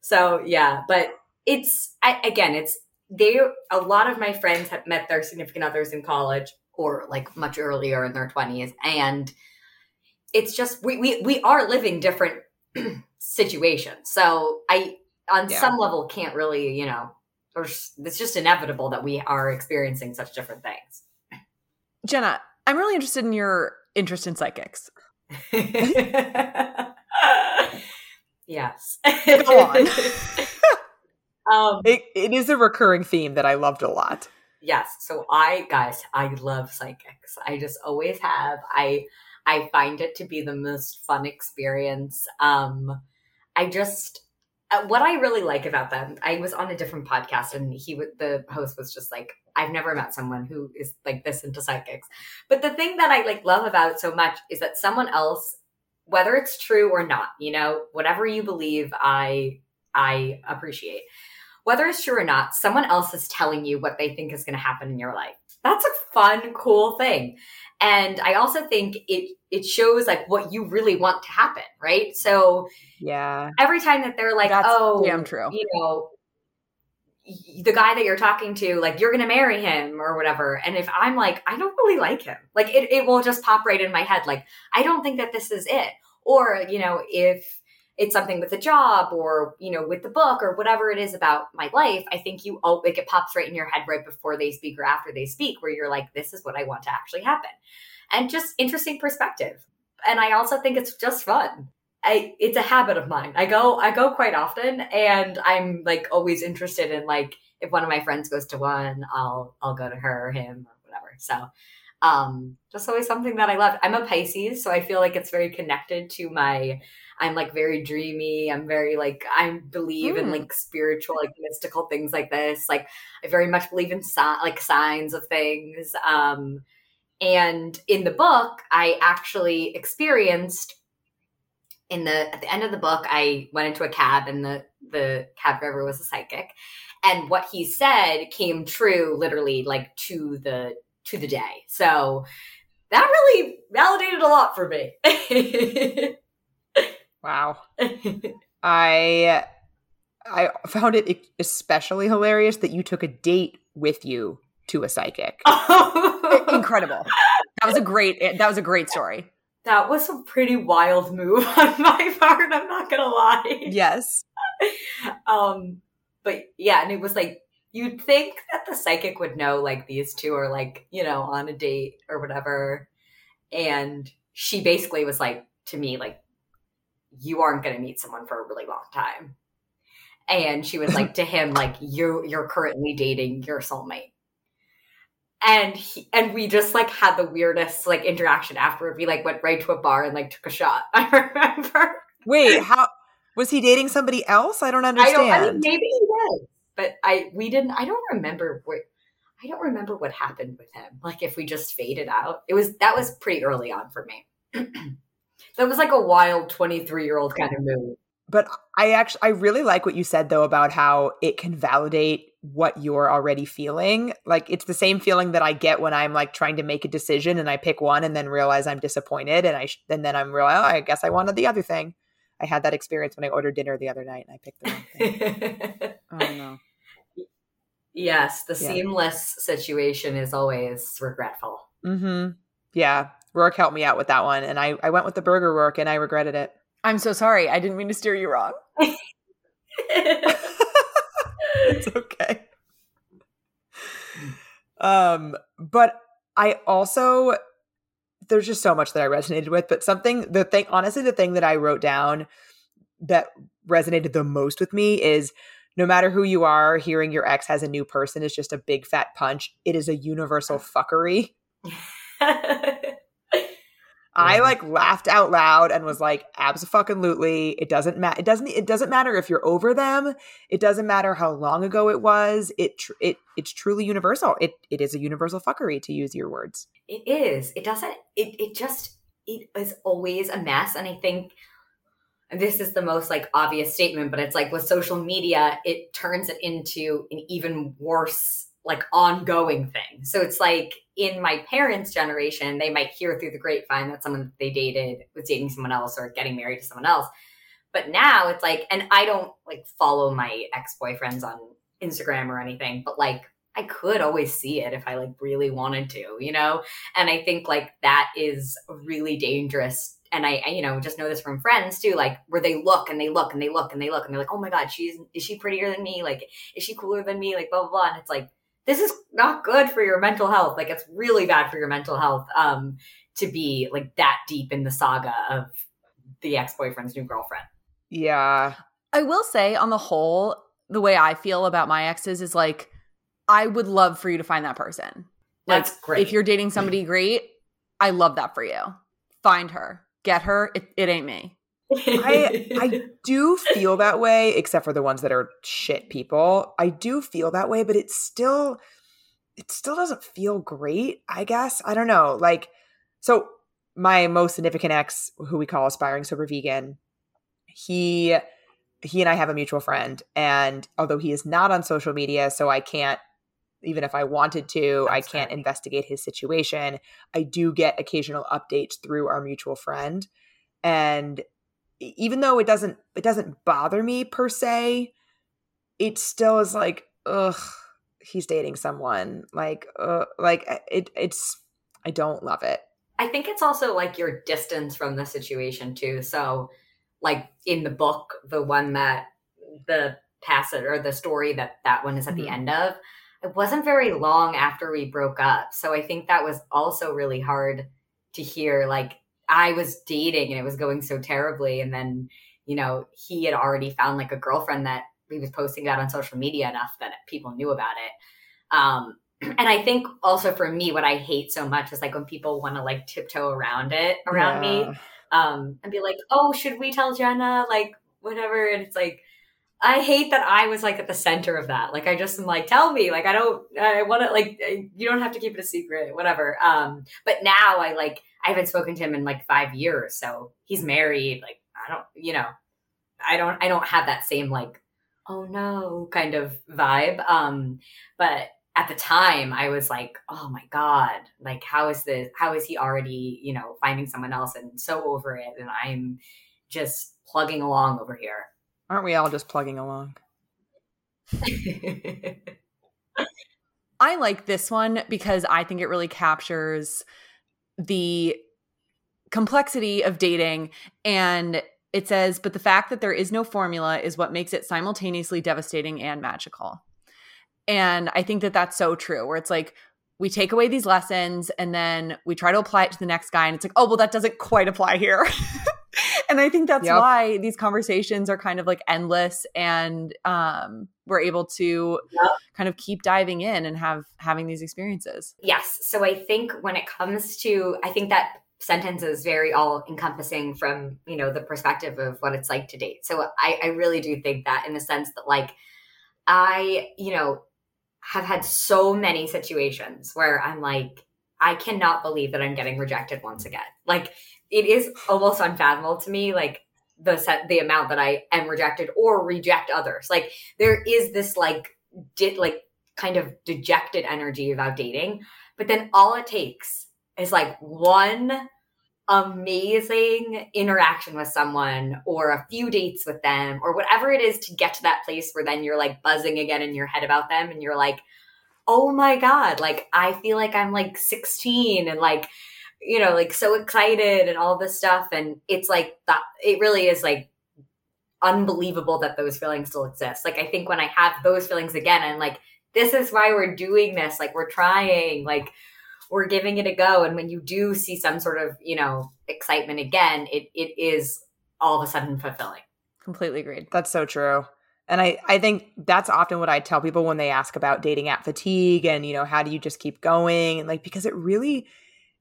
So yeah, but it's I, again, it's they. A lot of my friends have met their significant others in college or like much earlier in their twenties, and it's just we we we are living different situations. So I, on Yeah. some level, can't really you know or s- it's just inevitable that we are experiencing such different things. Jenna, I'm really interested in your interest in psychics. yes. Go on. um, it, it is a recurring theme that i loved a lot yes. So I, guys, I love psychics. I just always have. I, I find it to be the most fun experience. Um, I just, Uh, what I really like about them, I was on a different podcast and he, w- the host was just like, I've never met someone who is like this into psychics. But the thing that I like love about so much is that someone else, whether it's true or not, you know, whatever you believe, I, I appreciate. Whether it's true or not, someone else is telling you what they think is going to happen in your life. That's a fun, cool thing. And I also think it it shows like what you really want to happen, right? So yeah every time that they're like, That's "Oh, damn true. you know, the guy that you're talking to, like you're gonna marry him or whatever. And if I'm like, I don't really like him, like it, it will just pop right in my head, like, I don't think that this is it. Or, you know, if it's something with a job or, you know, with the book or whatever it is about my life, I think you oh like it pops right in your head right before they speak or after they speak, where you're like, this is what I want to actually happen. And just interesting perspective. And I also think it's just fun. I it's a habit of mine. I go I go quite often and I'm like always interested in like if one of my friends goes to one, I'll I'll go to her or him or whatever. So um just always something that I love. I'm a Pisces, so I feel like it's very connected to my I'm like very dreamy. I'm very like I believe mm. in hmm. like spiritual, like mystical things like this. Like I very much believe in si- like signs of things. Um and in the book, I actually experienced in the at the end of the book, I went into a cab and the the cab driver was a psychic. And what he said came true literally like to the to the day. So that really validated a lot for me. wow. I I found it especially hilarious that you took a date with you to a psychic. Incredible. That was a great that was a great story. That was a pretty wild move on my part, I'm not gonna lie. Yes. um but yeah, and it was like you'd think that the psychic would know like these two are like, you know, on a date or whatever. And she basically was like to me, like, you aren't gonna meet someone for a really long time. And she was like to him, like, you you're currently dating your soulmate and he, and we just like had the weirdest like interaction afterward. We like went right to a bar and like took a shot. I remember. Wait, how was he dating somebody else? I don't understand. I, don't, I mean, maybe he was, but I we didn't. I don't remember what. I don't remember what happened with him. Like if we just faded out. It was that was pretty early on for me. that was like a wild twenty three year old kind of move. But I actually I really like what you said though about how it can validate what you're already feeling. Like it's the same feeling that I get when I'm like trying to make a decision and I pick one and then realize I'm disappointed and I sh- and then I'm real. Oh, I guess I wanted the other thing. I had that experience when I ordered dinner the other night and I picked the wrong thing. oh no. Yes, the yeah. seamless situation is always regretful. Mm-hmm. Yeah, Roark helped me out with that one, and I I went with the burger Roark, and I regretted it. I'm so sorry. I didn't mean to steer you wrong. it's okay. Um, but I also there's just so much that I resonated with, but something the thing honestly the thing that I wrote down that resonated the most with me is no matter who you are, hearing your ex has a new person is just a big fat punch. It is a universal fuckery. I like laughed out loud and was like, "Absolutely, it doesn't matter. It doesn't. It doesn't matter if you're over them. It doesn't matter how long ago it was. It tr- it it's truly universal. It it is a universal fuckery to use your words. It is. It doesn't. It it just it is always a mess. And I think this is the most like obvious statement, but it's like with social media, it turns it into an even worse like ongoing thing. So it's like in my parents' generation, they might hear through the grapevine that someone they dated was dating someone else or getting married to someone else. But now it's like, and I don't like follow my ex boyfriends on Instagram or anything, but like I could always see it if I like really wanted to, you know? And I think like that is really dangerous. And I, I, you know, just know this from friends too, like where they look and they look and they look and they look and they're like, oh my God, she's, is she prettier than me? Like, is she cooler than me? Like, blah, blah, blah. And it's like, this is not good for your mental health. Like it's really bad for your mental health um, to be like that deep in the saga of the ex boyfriend's new girlfriend. Yeah. I will say, on the whole, the way I feel about my exes is like, I would love for you to find that person. Like, That's great. If you're dating somebody great, I love that for you. Find her, get her. It, it ain't me. I I do feel that way, except for the ones that are shit people. I do feel that way, but it's still it still doesn't feel great, I guess. I don't know. Like so my most significant ex, who we call aspiring sober vegan, he he and I have a mutual friend. And although he is not on social media, so I can't even if I wanted to, I can't funny. investigate his situation. I do get occasional updates through our mutual friend. And even though it doesn't it doesn't bother me per se, it still is like, ugh, he's dating someone. Like, uh, like uh, it it's I don't love it. I think it's also like your distance from the situation too. So, like in the book, the one that the passage or the story that that one is at mm-hmm. the end of, it wasn't very long after we broke up. So I think that was also really hard to hear. Like I was dating and it was going so terribly. And then, you know, he had already found like a girlfriend that he was posting that on social media enough that people knew about it. Um, and I think also for me, what I hate so much is like when people want to like tiptoe around it around yeah. me, um, and be like, "Oh, should we tell Jenna?" Like whatever, and it's like. I hate that I was like at the center of that. Like I just am like, tell me, like I don't, I want to, like you don't have to keep it a secret, whatever. Um, but now I like, I haven't spoken to him in like five years, so he's married. Like I don't, you know, I don't, I don't have that same like, oh no, kind of vibe. Um, but at the time I was like, oh my God, like how is this how is he already, you know, finding someone else and so over it and I'm just plugging along over here. Aren't we all just plugging along? I like this one because I think it really captures the complexity of dating and it says, but the fact that there is no formula is what makes it simultaneously devastating and magical. And I think that that's so true, where it's like we take away these lessons and then we try to apply it to the next guy, and it's like, oh, well, that doesn't quite apply here. and I think that's yep. why these conversations are kind of like endless, and um, we're able to yep. kind of keep diving in and have having these experiences. Yes. So I think when it comes to, I think that sentence is very all encompassing from you know the perspective of what it's like to date. So I, I really do think that in the sense that like I, you know, have had so many situations where I'm like, I cannot believe that I'm getting rejected once again. Like it is almost unfathomable to me, like the set, the amount that I am rejected or reject others. Like there is this like did like kind of dejected energy about dating, but then all it takes is like one amazing interaction with someone or a few dates with them or whatever it is to get to that place where then you're like buzzing again in your head about them and you're like oh my god like i feel like i'm like 16 and like you know like so excited and all this stuff and it's like that it really is like unbelievable that those feelings still exist like i think when i have those feelings again i'm like this is why we're doing this like we're trying like we're giving it a go. And when you do see some sort of, you know, excitement again, it it is all of a sudden fulfilling. Completely agreed. That's so true. And I, I think that's often what I tell people when they ask about dating app fatigue and, you know, how do you just keep going? And like, because it really,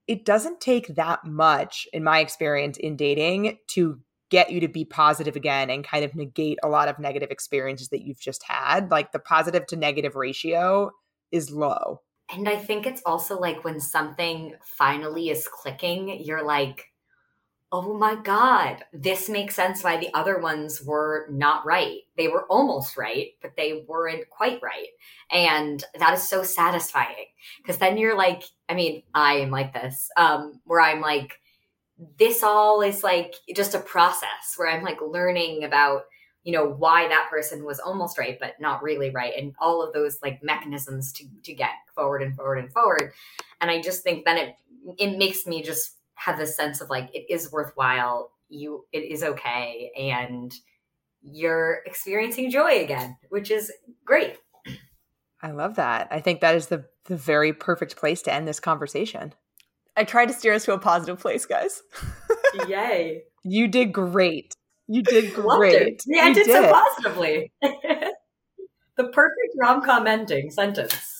it doesn't take that much, in my experience, in dating to get you to be positive again and kind of negate a lot of negative experiences that you've just had. Like the positive to negative ratio is low. And I think it's also like when something finally is clicking, you're like, oh my God, this makes sense why the other ones were not right. They were almost right, but they weren't quite right. And that is so satisfying because then you're like, I mean, I am like this, um, where I'm like, this all is like just a process where I'm like learning about you know why that person was almost right but not really right and all of those like mechanisms to to get forward and forward and forward and i just think then it it makes me just have this sense of like it is worthwhile you it is okay and you're experiencing joy again which is great. I love that. I think that is the the very perfect place to end this conversation. I tried to steer us to a positive place guys. Yay. You did great. You did great. Yeah, I did, did, so positively. the perfect rom com ending sentence.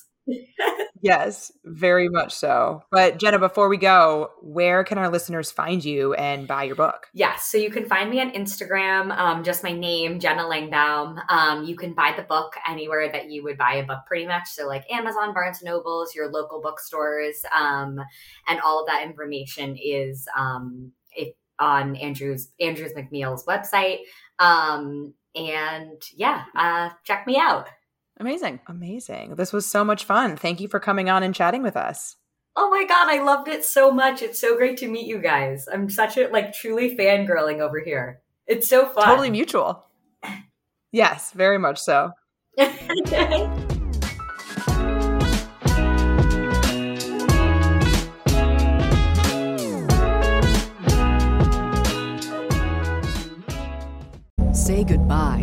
Yes, very much so. But Jenna, before we go, where can our listeners find you and buy your book? Yes, so you can find me on Instagram, um, just my name, Jenna Langbaum. Um, you can buy the book anywhere that you would buy a book, pretty much. So like Amazon, Barnes and Nobles, your local bookstores, um, and all of that information is um, if on Andrews Andrews McMeel's website. Um, and yeah, uh, check me out. Amazing. Amazing. This was so much fun. Thank you for coming on and chatting with us. Oh my god, I loved it so much. It's so great to meet you guys. I'm such a like truly fangirling over here. It's so fun. Totally mutual. yes, very much so. say goodbye